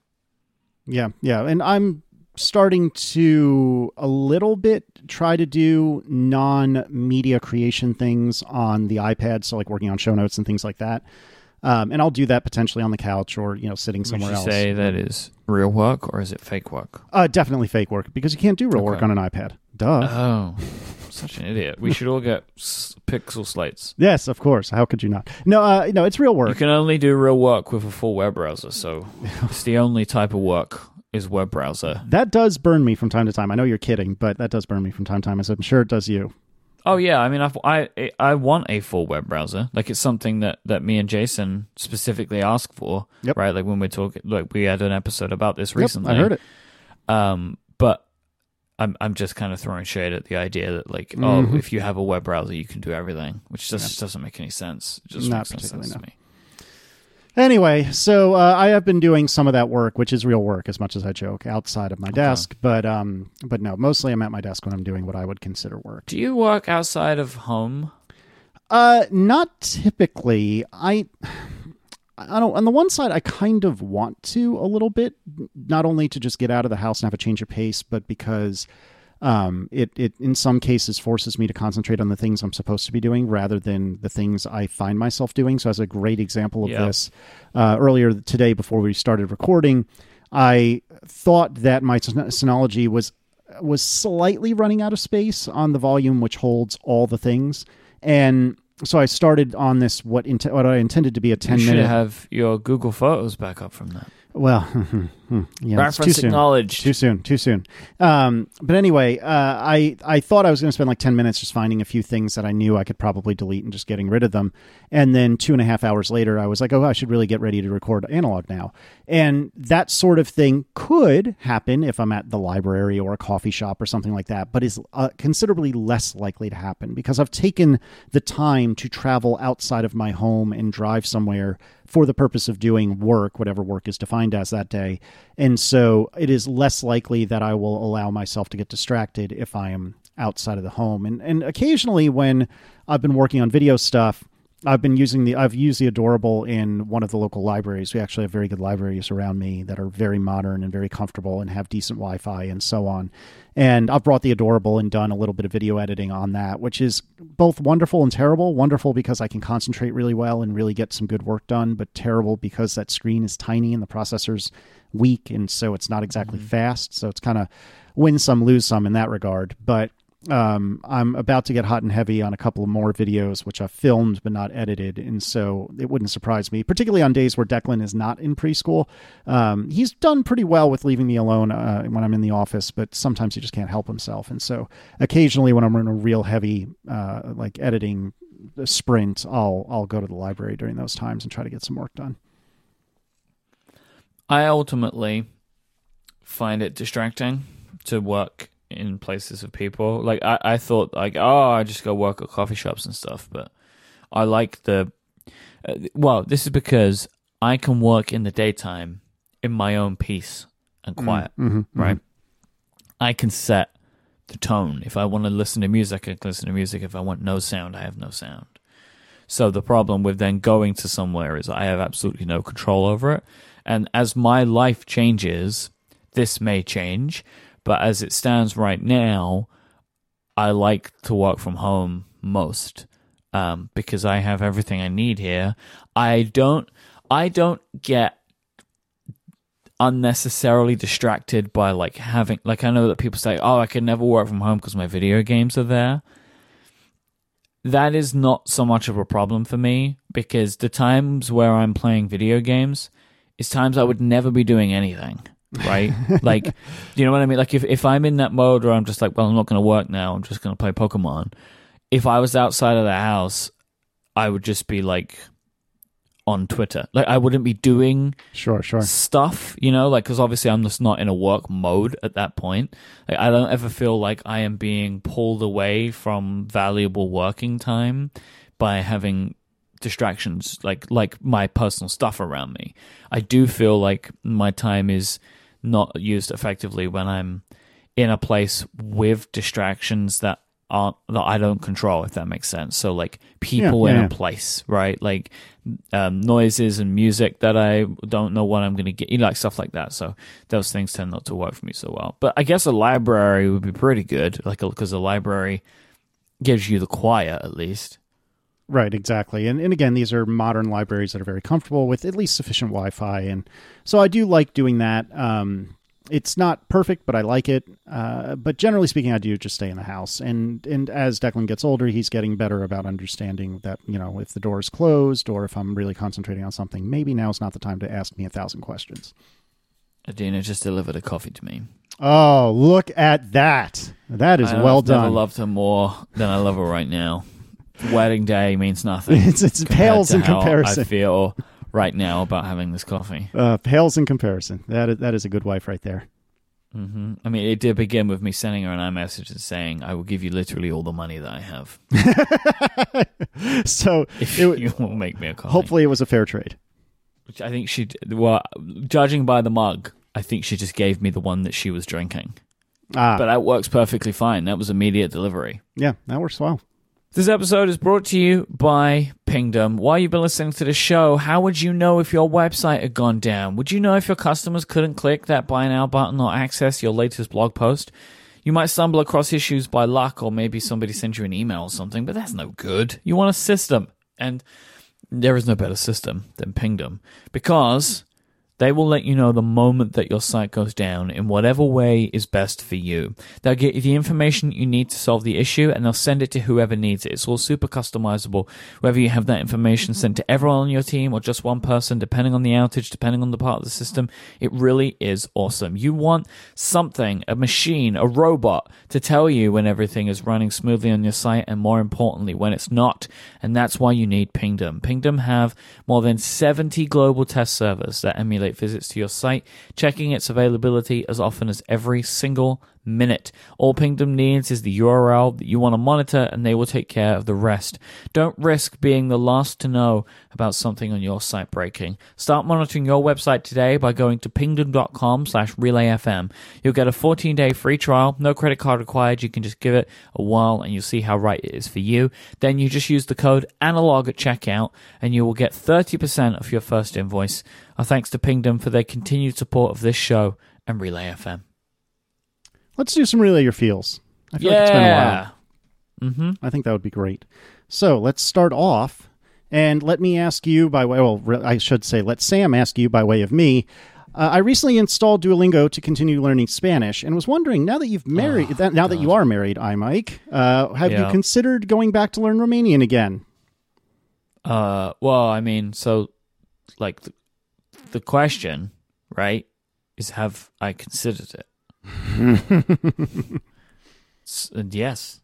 Yeah, yeah, and I'm starting to a little bit try to do non media creation things on the iPad. So, like working on show notes and things like that. Um, and I'll do that potentially on the couch or you know sitting somewhere Would you else. Say that is real work or is it fake work? Uh, definitely fake work because you can't do real okay. work on an iPad. Duh. Oh, such an idiot. We should all get s- pixel slates. Yes, of course. How could you not? No, uh, no, it's real work. You can only do real work with a full web browser, so it's the only type of work is web browser. That does burn me from time to time. I know you're kidding, but that does burn me from time to time. As I'm sure it does you. Oh yeah, I mean, I've, i I want a full web browser. Like it's something that, that me and Jason specifically ask for. Yep. Right. Like when we're talking, like we had an episode about this recently. Yep, I heard it. Um, but I'm I'm just kind of throwing shade at the idea that like, oh, mm-hmm. if you have a web browser, you can do everything, which just yeah. doesn't make any sense. It just Not makes no sense no. to me. Anyway, so uh, I have been doing some of that work, which is real work, as much as I joke, outside of my desk. But um, but no, mostly I'm at my desk when I'm doing what I would consider work. Do you work outside of home? Uh, not typically. I. I don't. On the one side, I kind of want to a little bit, not only to just get out of the house and have a change of pace, but because um, it, it in some cases forces me to concentrate on the things I'm supposed to be doing rather than the things I find myself doing. So, as a great example of this, uh, earlier today before we started recording, I thought that my Synology was was slightly running out of space on the volume which holds all the things, and so I started on this what int- what I intended to be a ten you minute. have your Google Photos back up from that. Well, hmm. Yeah, reference too acknowledged. Soon. Too soon. Too soon. Um, but anyway, uh, I I thought I was going to spend like ten minutes just finding a few things that I knew I could probably delete and just getting rid of them. And then two and a half hours later, I was like, oh, I should really get ready to record analog now. And that sort of thing could happen if I'm at the library or a coffee shop or something like that, but is uh, considerably less likely to happen because I've taken the time to travel outside of my home and drive somewhere for the purpose of doing work, whatever work is defined as that day. And so it is less likely that I will allow myself to get distracted if I am outside of the home. And and occasionally when I've been working on video stuff, I've been using the I've used the Adorable in one of the local libraries. We actually have very good libraries around me that are very modern and very comfortable and have decent Wi-Fi and so on. And I've brought the Adorable and done a little bit of video editing on that, which is both wonderful and terrible. Wonderful because I can concentrate really well and really get some good work done, but terrible because that screen is tiny and the processor's weak and so it's not exactly mm-hmm. fast. So it's kind of win some lose some in that regard. But um, I'm about to get hot and heavy on a couple of more videos, which I've filmed but not edited, and so it wouldn't surprise me, particularly on days where Declan is not in preschool. Um, he's done pretty well with leaving me alone uh, when I'm in the office, but sometimes he just can't help himself, and so occasionally when I'm in a real heavy uh, like editing sprint, I'll I'll go to the library during those times and try to get some work done. I ultimately find it distracting to work in places of people. Like I, I thought like oh I just go work at coffee shops and stuff, but I like the uh, well this is because I can work in the daytime in my own peace and mm, quiet, mm-hmm, mm-hmm. right? I can set the tone. If I want to listen to music, I can listen to music. If I want no sound, I have no sound. So the problem with then going to somewhere is I have absolutely no control over it. And as my life changes, this may change but as it stands right now, I like to work from home most um, because I have everything I need here. I don't. I don't get. unnecessarily distracted by like having like I know that people say, "Oh, I can never work from home because my video games are there." That is not so much of a problem for me because the times where I'm playing video games is times I would never be doing anything, right? like, do you know what I mean? Like if if I'm in that mode where I'm just like, "Well, I'm not going to work now. I'm just going to play Pokemon." If I was outside of the house, I would just be like on Twitter. Like I wouldn't be doing Sure, sure. stuff, you know, like because obviously I'm just not in a work mode at that point. Like I don't ever feel like I am being pulled away from valuable working time by having distractions like like my personal stuff around me. I do feel like my time is not used effectively when I'm in a place with distractions that aren't that I don't control, if that makes sense. So like people Yeah, in yeah, a yeah. place, right? Like um, noises and music that I don't know what I'm going to get, you know, like stuff like that. So those things tend not to work for me so well. But I guess a library would be pretty good, like because a library gives you the quiet at least. Right, exactly. And and again, these are modern libraries that are very comfortable with at least sufficient Wi-Fi, and so I do like doing that. Um, it's not perfect, but I like it. Uh, but generally speaking, I do just stay in the house. And and as Declan gets older, he's getting better about understanding that you know if the door is closed or if I'm really concentrating on something, maybe now is not the time to ask me a thousand questions. Adina just delivered a coffee to me. Oh, look at that! That is I- well done. Never loved her more than I love her right now. Wedding day means nothing. it's it's pales in how comparison. I feel right now about having this coffee. Uh, pales in comparison. That is, that is a good wife right there. hmm I mean, it did begin with me sending her an iMessage and saying, "I will give you literally all the money that I have so if It you will make me a coffee." hopefully it was a fair trade. Which I think she, well, judging by the mug, I think she just gave me the one that she was drinking. Ah, But that works perfectly fine. That was immediate delivery. yeah, that works well. This episode is brought to you by Pingdom. While you've been listening to the show, how would you know if your website had gone down? Would you know if your customers couldn't click that buy now button or access your latest blog post? You might stumble across issues by luck, or maybe somebody sent you an email or something, but that's no good. You want a system. And there is no better system than Pingdom because they will let you know the moment that your site goes down in whatever way is best for you. They'll get you the information you need to solve the issue and they'll send it to whoever needs it. It's all super customizable. Whether you have that information sent to everyone on your team or just one person, depending on the outage, depending on the part of the system, it really is awesome. You want something, a machine, a robot to tell you when everything is running smoothly on your site and more importantly, when it's not. And that's why you need Pingdom. Pingdom have more than 70 global test servers that emulate visits to your site, checking its availability as often as every single minute. All Pingdom needs is the URL that you want to monitor and they will take care of the rest. Don't risk being the last to know about something on your site breaking. Start monitoring your website today by going to pingdom.com slash relayfm. You'll get a 14 day free trial, no credit card required. You can just give it a while and you'll see how right it is for you. Then you just use the code analog at checkout and you will get 30% of your first invoice. Our thanks to Pingdom for their continued support of this show and Relay FM. Let's do some relay your feels. I feel like it's been a while. Mm-hmm. I think that would be great. So let's start off, and let me ask you by way. Well, I should say, let Sam ask you by way of me. Uh, I recently installed Duolingo to continue learning Spanish, and was wondering now that you've married, that, now that you are married, I Myke, uh, have you considered going back to learn Romanian again? Uh, well, I mean, so like the, the question, right, is have I considered it? And yes,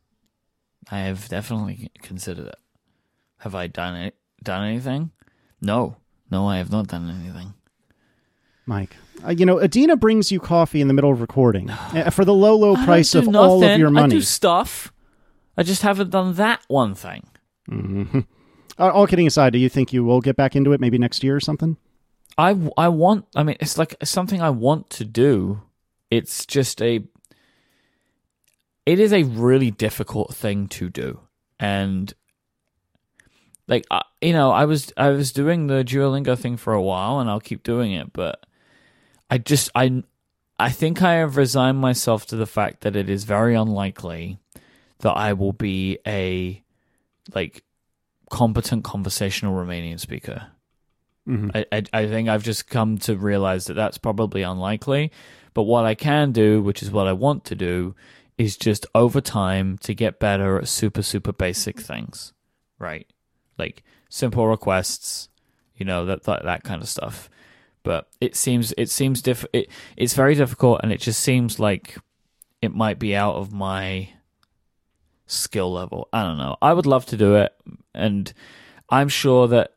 I have definitely considered it. Have I done it? Done anything? No, no, I have not done anything. Myke, uh, you know, Adina brings you coffee in the middle of recording uh, for the low, low price of do all of nothing. your I money. do stuff. I just haven't done that one thing. Uh, all kidding aside, do you think you will get back into it maybe next year or something? I, I want I mean it's like it's something I want to do. It's just a it is a really difficult thing to do. And like I, you know, I was I was doing the Duolingo thing for a while and I'll keep doing it, but I just I I think I have resigned myself to the fact that it is very unlikely that I will be a like competent conversational Romanian speaker. Mm-hmm. I, I, I think I've just come to realize that that's probably unlikely. But what I can do, which is what I want to do, is just over time to get better at super, super basic mm-hmm. things, right? Like simple requests, you know, that that, that kind of stuff. But it seems it seems diff it, it's very difficult and it just seems like it might be out of my skill level. I don't know. I would love to do it and I'm sure that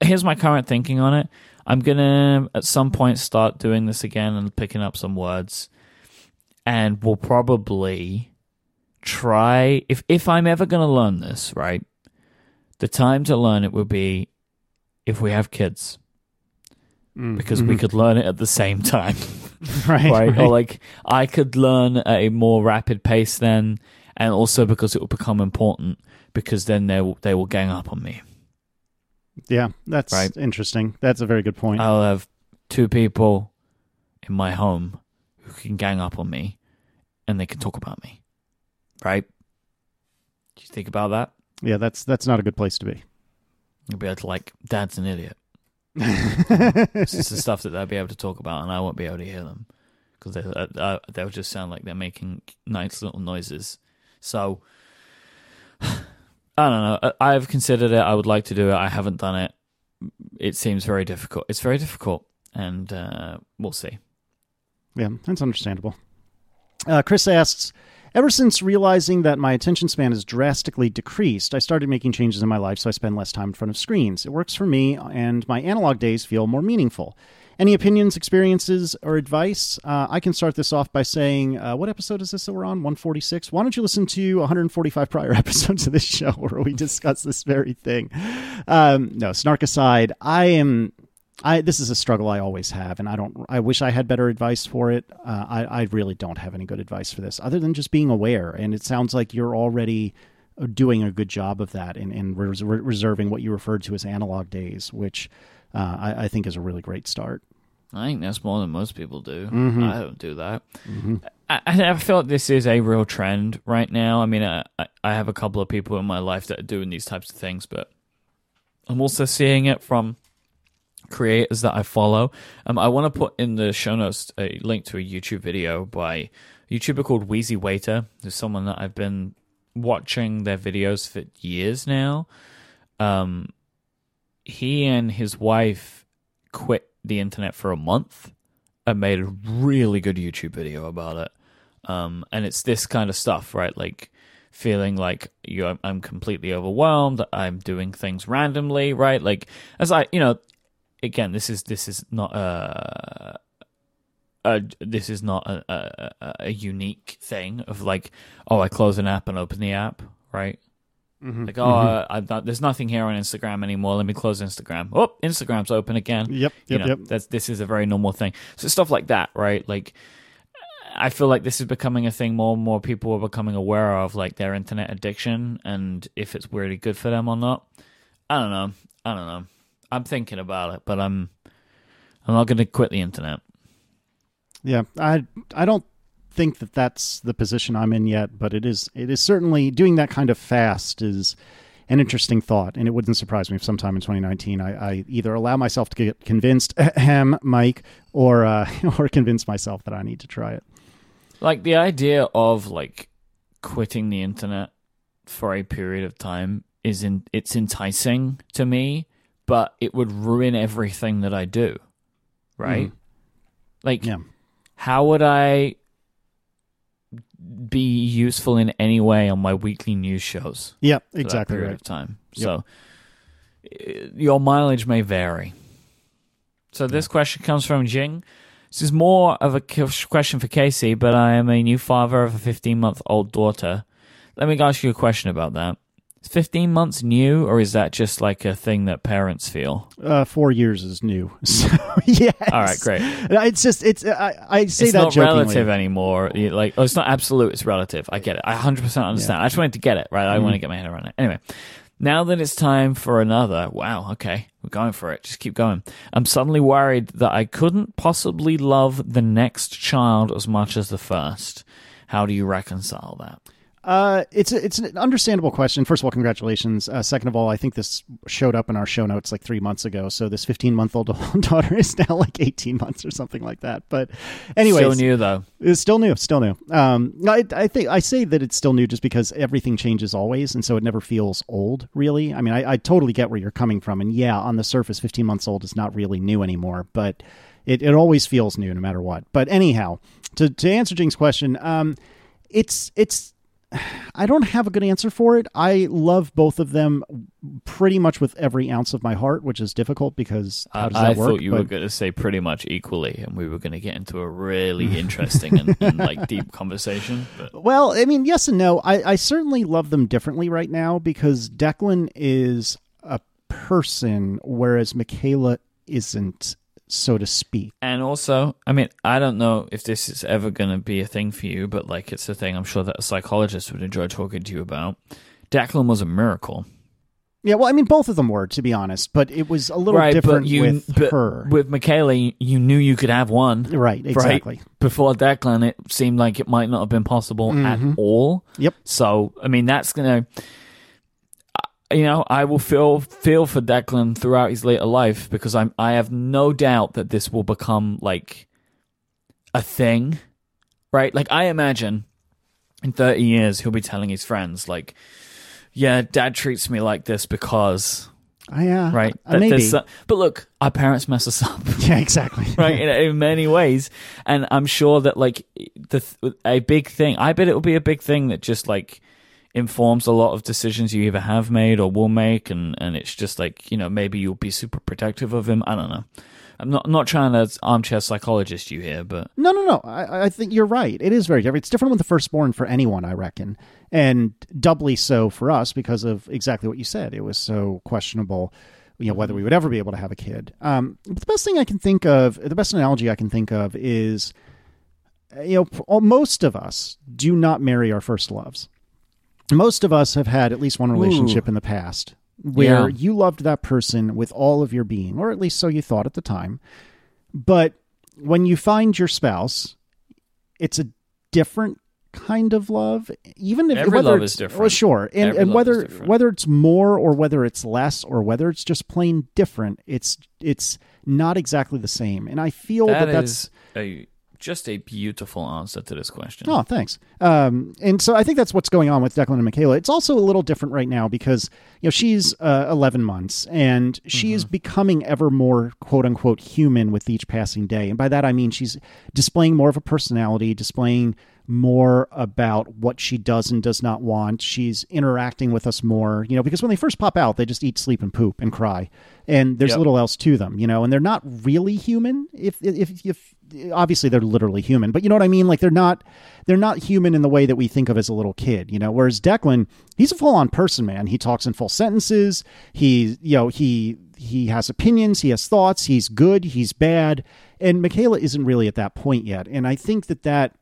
here's my current thinking on it. I'm gonna at some point start doing this again and picking up some words, and we'll probably try if if I'm ever gonna learn this right. The time to learn it would be if we have kids, Mm, because we mhm. could learn it at the same time, right, right? right. Or like I could learn at a more rapid pace then, and also because it will become important because then they will, they will gang up on me. Yeah, that's Right. interesting. That's a very good point. I'll have two people in my home who can gang up on me and they can talk about me. Right? Do you think about that? yeah, that's that's not a good place to be. You'll be able to like, Dad's an idiot. This is the stuff that they'll be able to talk about, and I won't be able to hear them because they, uh, uh, they'll just sound like they're making nice little noises. So, I don't know. I've considered it. I would like to do it. I haven't done it. It seems very difficult. It's very difficult, and uh, we'll see. Yeah, that's understandable. Uh, Chris asks Ever since realizing that my attention span is drastically decreased, I started making changes in my life so I spend less time in front of screens. It works for me, and my analog days feel more meaningful. Any opinions, experiences, or advice? Uh, I can start this off by saying, uh, what episode is this that we're on? 146? Why don't you listen to 145 prior episodes of this show where we discuss this very thing? Um, no, snark aside, I am I this is a struggle I always have, and I don't. I wish I had better advice for it. Uh, I I really don't have any good advice for this, other than just being aware. And it sounds like you're already doing a good job of that in in res- reserving what you referred to as analog days, which uh, I, I think is a really great start. I think that's more than most people do. Mhm. I don't do that. I, I feel like this is a real trend right now. I mean, I, I I have a couple of people in my life that are doing these types of things, but I'm also seeing it from creators that I follow. Um, I want to put in the show notes a link to a YouTube video by a YouTuber called Wheezy Waiter. There's someone that I've been watching their videos for years now. Um, he and his wife quit the internet for a month and made a really good YouTube video about it. Um, and it's this kind of stuff, right? Like feeling like you, I'm completely overwhelmed. I'm doing things randomly, right? Like as I, you know, again, this is this is not a. Uh, this is not a, a- a unique thing of like, oh, I close an app and open the app, right? Mm-hmm. Like, oh, uh, I've not, there's nothing here on Instagram anymore. Let me close Instagram. Oh, Instagram's open again. Yep, You yep, know, yep. That's this is a very normal thing. So stuff like that, right? Like, I feel like this is becoming a thing. More and more people are becoming aware of like their internet addiction and if it's really good for them or not. I don't know. I don't know. I'm thinking about it, but I'm I'm not going to quit the internet. Yeah, I I don't think that that's the position I'm in yet, but it is it is certainly doing that kind of fast is an interesting thought, and it wouldn't surprise me if sometime in 2019 I, I either allow myself to get convinced, ahem, Myke, or uh, or convince myself that I need to try it. Like the idea of like quitting the internet for a period of time is in it's enticing to me, but it would ruin everything that I do. Right? Like Yeah, how would I be useful in any way on my weekly news shows yeah, exactly period right. of time? Yep. So uh, your mileage may vary. So this question comes from Jing. This is more of a question for Casey, but I am a new father of a 15 month old daughter. Let me ask you a question about that. Is 15 months new, or is that just like a thing that parents feel? Uh, four years is new, so yes. All right, great. It's just it's I, I say it's that not jokingly. relative anymore. Like, oh, it's not absolute. It's relative. I get it. I 100 percent understand. I just wanted to get it right. I Mm-hmm. want to get my head around it. Anyway, now that it's time for another. Wow. Okay, we're going for it. Just keep going. I'm suddenly worried that I couldn't possibly love the next child as much as the first. How do you reconcile that? Uh, it's a, it's an understandable question. First of all, congratulations. Uh, second of all, I think this showed up in our show notes like three months ago. So this 15 month old daughter is now like 18 months or something like that. But anyway, Still new though. It's still new, still new. Um, I, I think I say that it's still new just because everything changes always, and so it never feels old. Really, I mean, I, I totally get where you're coming from, and yeah, on the surface, 15 months old is not really new anymore, but it, it always feels new no matter what. But anyhow, to to answer Jing's question, um, it's it's I don't have a good answer for it. I love both of them pretty much with every ounce of my heart, which is difficult because how does I that work? thought you were going to say pretty much equally, and we were going to get into a really interesting and, and like deep conversation. But Well, I mean, yes and no. I, I certainly love them differently right now because Declan is a person, whereas Michaela isn't, so to speak. and also, I mean, I don't know if this is ever going to be a thing for you, but like it's a thing I'm sure that a psychologist would enjoy talking to you about. Declan was a miracle, Yeah, well, I mean, both of them were, to be honest, but it was a little right? different you, with her. with Michaela, you- knew you could have one. right, exactly. Before Declan, it seemed like it might not have been possible at all. Yep. So, I mean, that's gonna, uh, you know, I will feel feel for Declan throughout his later life because I'm I have no doubt that this will become like a thing, right? Like I imagine in 30 years he'll be telling his friends like, "Yeah, Dad treats me like this because." Uh, yeah, Right, uh, That maybe. so- but look, our parents mess us up Yeah, exactly. right in, in many ways and i'm sure that like the a big thing i bet it will be a big thing that just like informs a lot of decisions you either have made or will make and and it's just like you know maybe you'll be super protective of him i don't know i'm not not trying to armchair psychologist you here but No, no, no. I, I think you're right. It is very different. It's different with the firstborn for anyone, I reckon, and doubly so for us because of exactly what you said. It was so questionable, you know, whether we would ever be able to have a kid. Um, but the best thing I can think of, the best analogy I can think of is, you know, most of us do not marry our first loves. Most of us have had at least one relationship in the past where Yeah. you loved that person with all of your being, or at least so you thought at the time. But when you find your spouse, it's a different kind of love. Even if Every whether love it's- is different. Well, sure, and Every and whether whether it's more or whether it's less or whether it's just plain different, it's it's not exactly the same. And I feel that, that that's a just a beautiful answer to this question Oh, thanks. Um, and so I think that's what's going on with Declan and Michaela. It's also a little different right now because you know she's uh, 11 months and she is becoming ever more quote unquote human with each passing day. And by that I mean she's displaying more of a personality, displaying more about what she does and does not want. She's interacting with us more, you know, because when they first pop out, they just eat, sleep, and poop and cry, and there's Yep. little else to them, you know, and they're not really human. If if if obviously they're literally human, but you know what I mean? Like they're not they're not human in the way that we think of as a little kid, you know. Whereas Declan, he's a full on person, man. He talks in full sentences. He you know he he has opinions. He has thoughts. He's good. He's bad. And Michaela isn't really at that point yet. And I think that that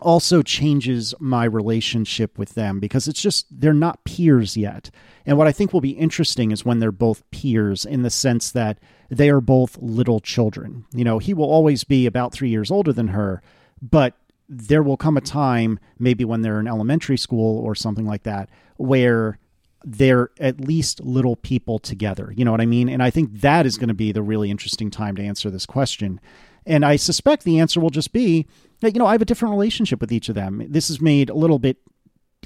also changes my relationship with them because it's just they're not peers yet. And what I think will be interesting is when they're both peers in the sense that they are both little children. You know, he will always be about 3 years older than her, but there will come a time maybe when they're in elementary school or something like that where they're at least little people together. You know what I mean? And I think that is going to be the really interesting time to answer this question. And I suspect the answer will just be that, you know, I have a different relationship with each of them. This is made a little bit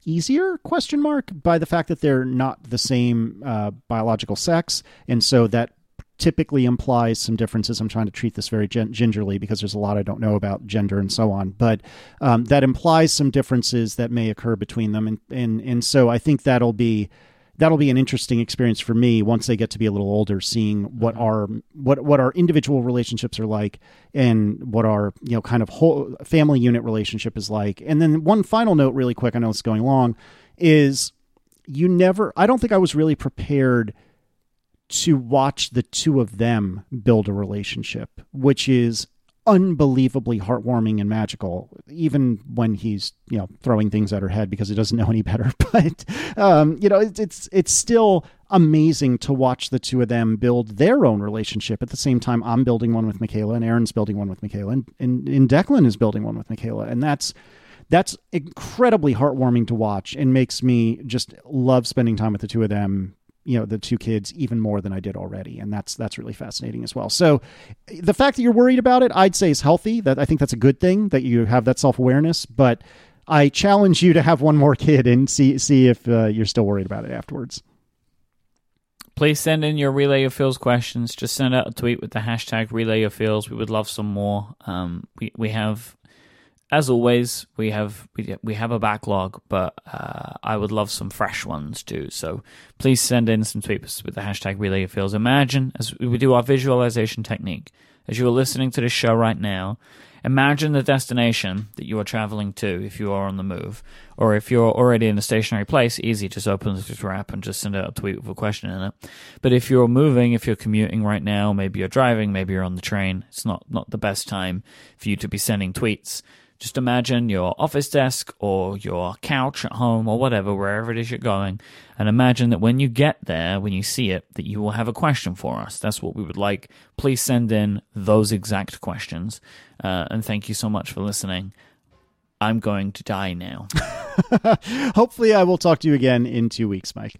easier question mark by the fact that they're not the same uh, biological sex. And so that typically implies some differences. I'm trying to treat this very gin- gingerly because there's a lot i don't know about gender and so on. But um, that implies some differences that may occur between them. And, and and so i think that'll be that'll be an interesting experience for me once they get to be a little older seeing what mm-hmm. our what what our individual relationships are like and what our you know kind of whole family unit relationship is like. And then one final note really quick i know it's going long is you never i don't think i was really prepared to watch the two of them build a relationship which is unbelievably heartwarming and magical even when he's you know throwing things at her head because he doesn't know any better. But um, you know it's, it's it's still amazing to watch the two of them build their own relationship. At the same time i'm building one with michaela and erin's building one with michaela and, and, and declan is building one with michaela. And that's that's incredibly heartwarming to watch and makes me just love spending time with the two of them you know the two kids even more than I did already, and that's that's really fascinating as well. So, the fact that you're worried about it, I'd say is healthy. That I think that's a good thing that you have that self awareness. But I challenge you to have one more kid and see see if uh, you're still worried about it afterwards. Please send in your relay your feels questions. Just send out a tweet with the hashtag relay your feels. We would love some more. Um, we we have as always, we have we, we have a backlog, but uh, I would love some fresh ones too. So please send in some tweets with the hashtag Relay Your Feels. Imagine as we do our visualization technique, as you are listening to this show right now, imagine the destination that you are traveling to if you are on the move, or if you're already in a stationary place. Easy, just open Twitter app and just send out a tweet with a question in it. But if you're moving, if you're commuting right now, maybe you're driving, maybe you're on the train. It's not not the best time for you to be sending tweets just imagine your office desk or your couch at home or whatever, wherever it is you're going, and imagine that when you get there, when you see it, that you will have a question for us. That's what we would like. Please send in those exact questions. Uh, and thank you so much for listening. I'm going to die now. Hopefully, I will talk to you again in two weeks, Myke.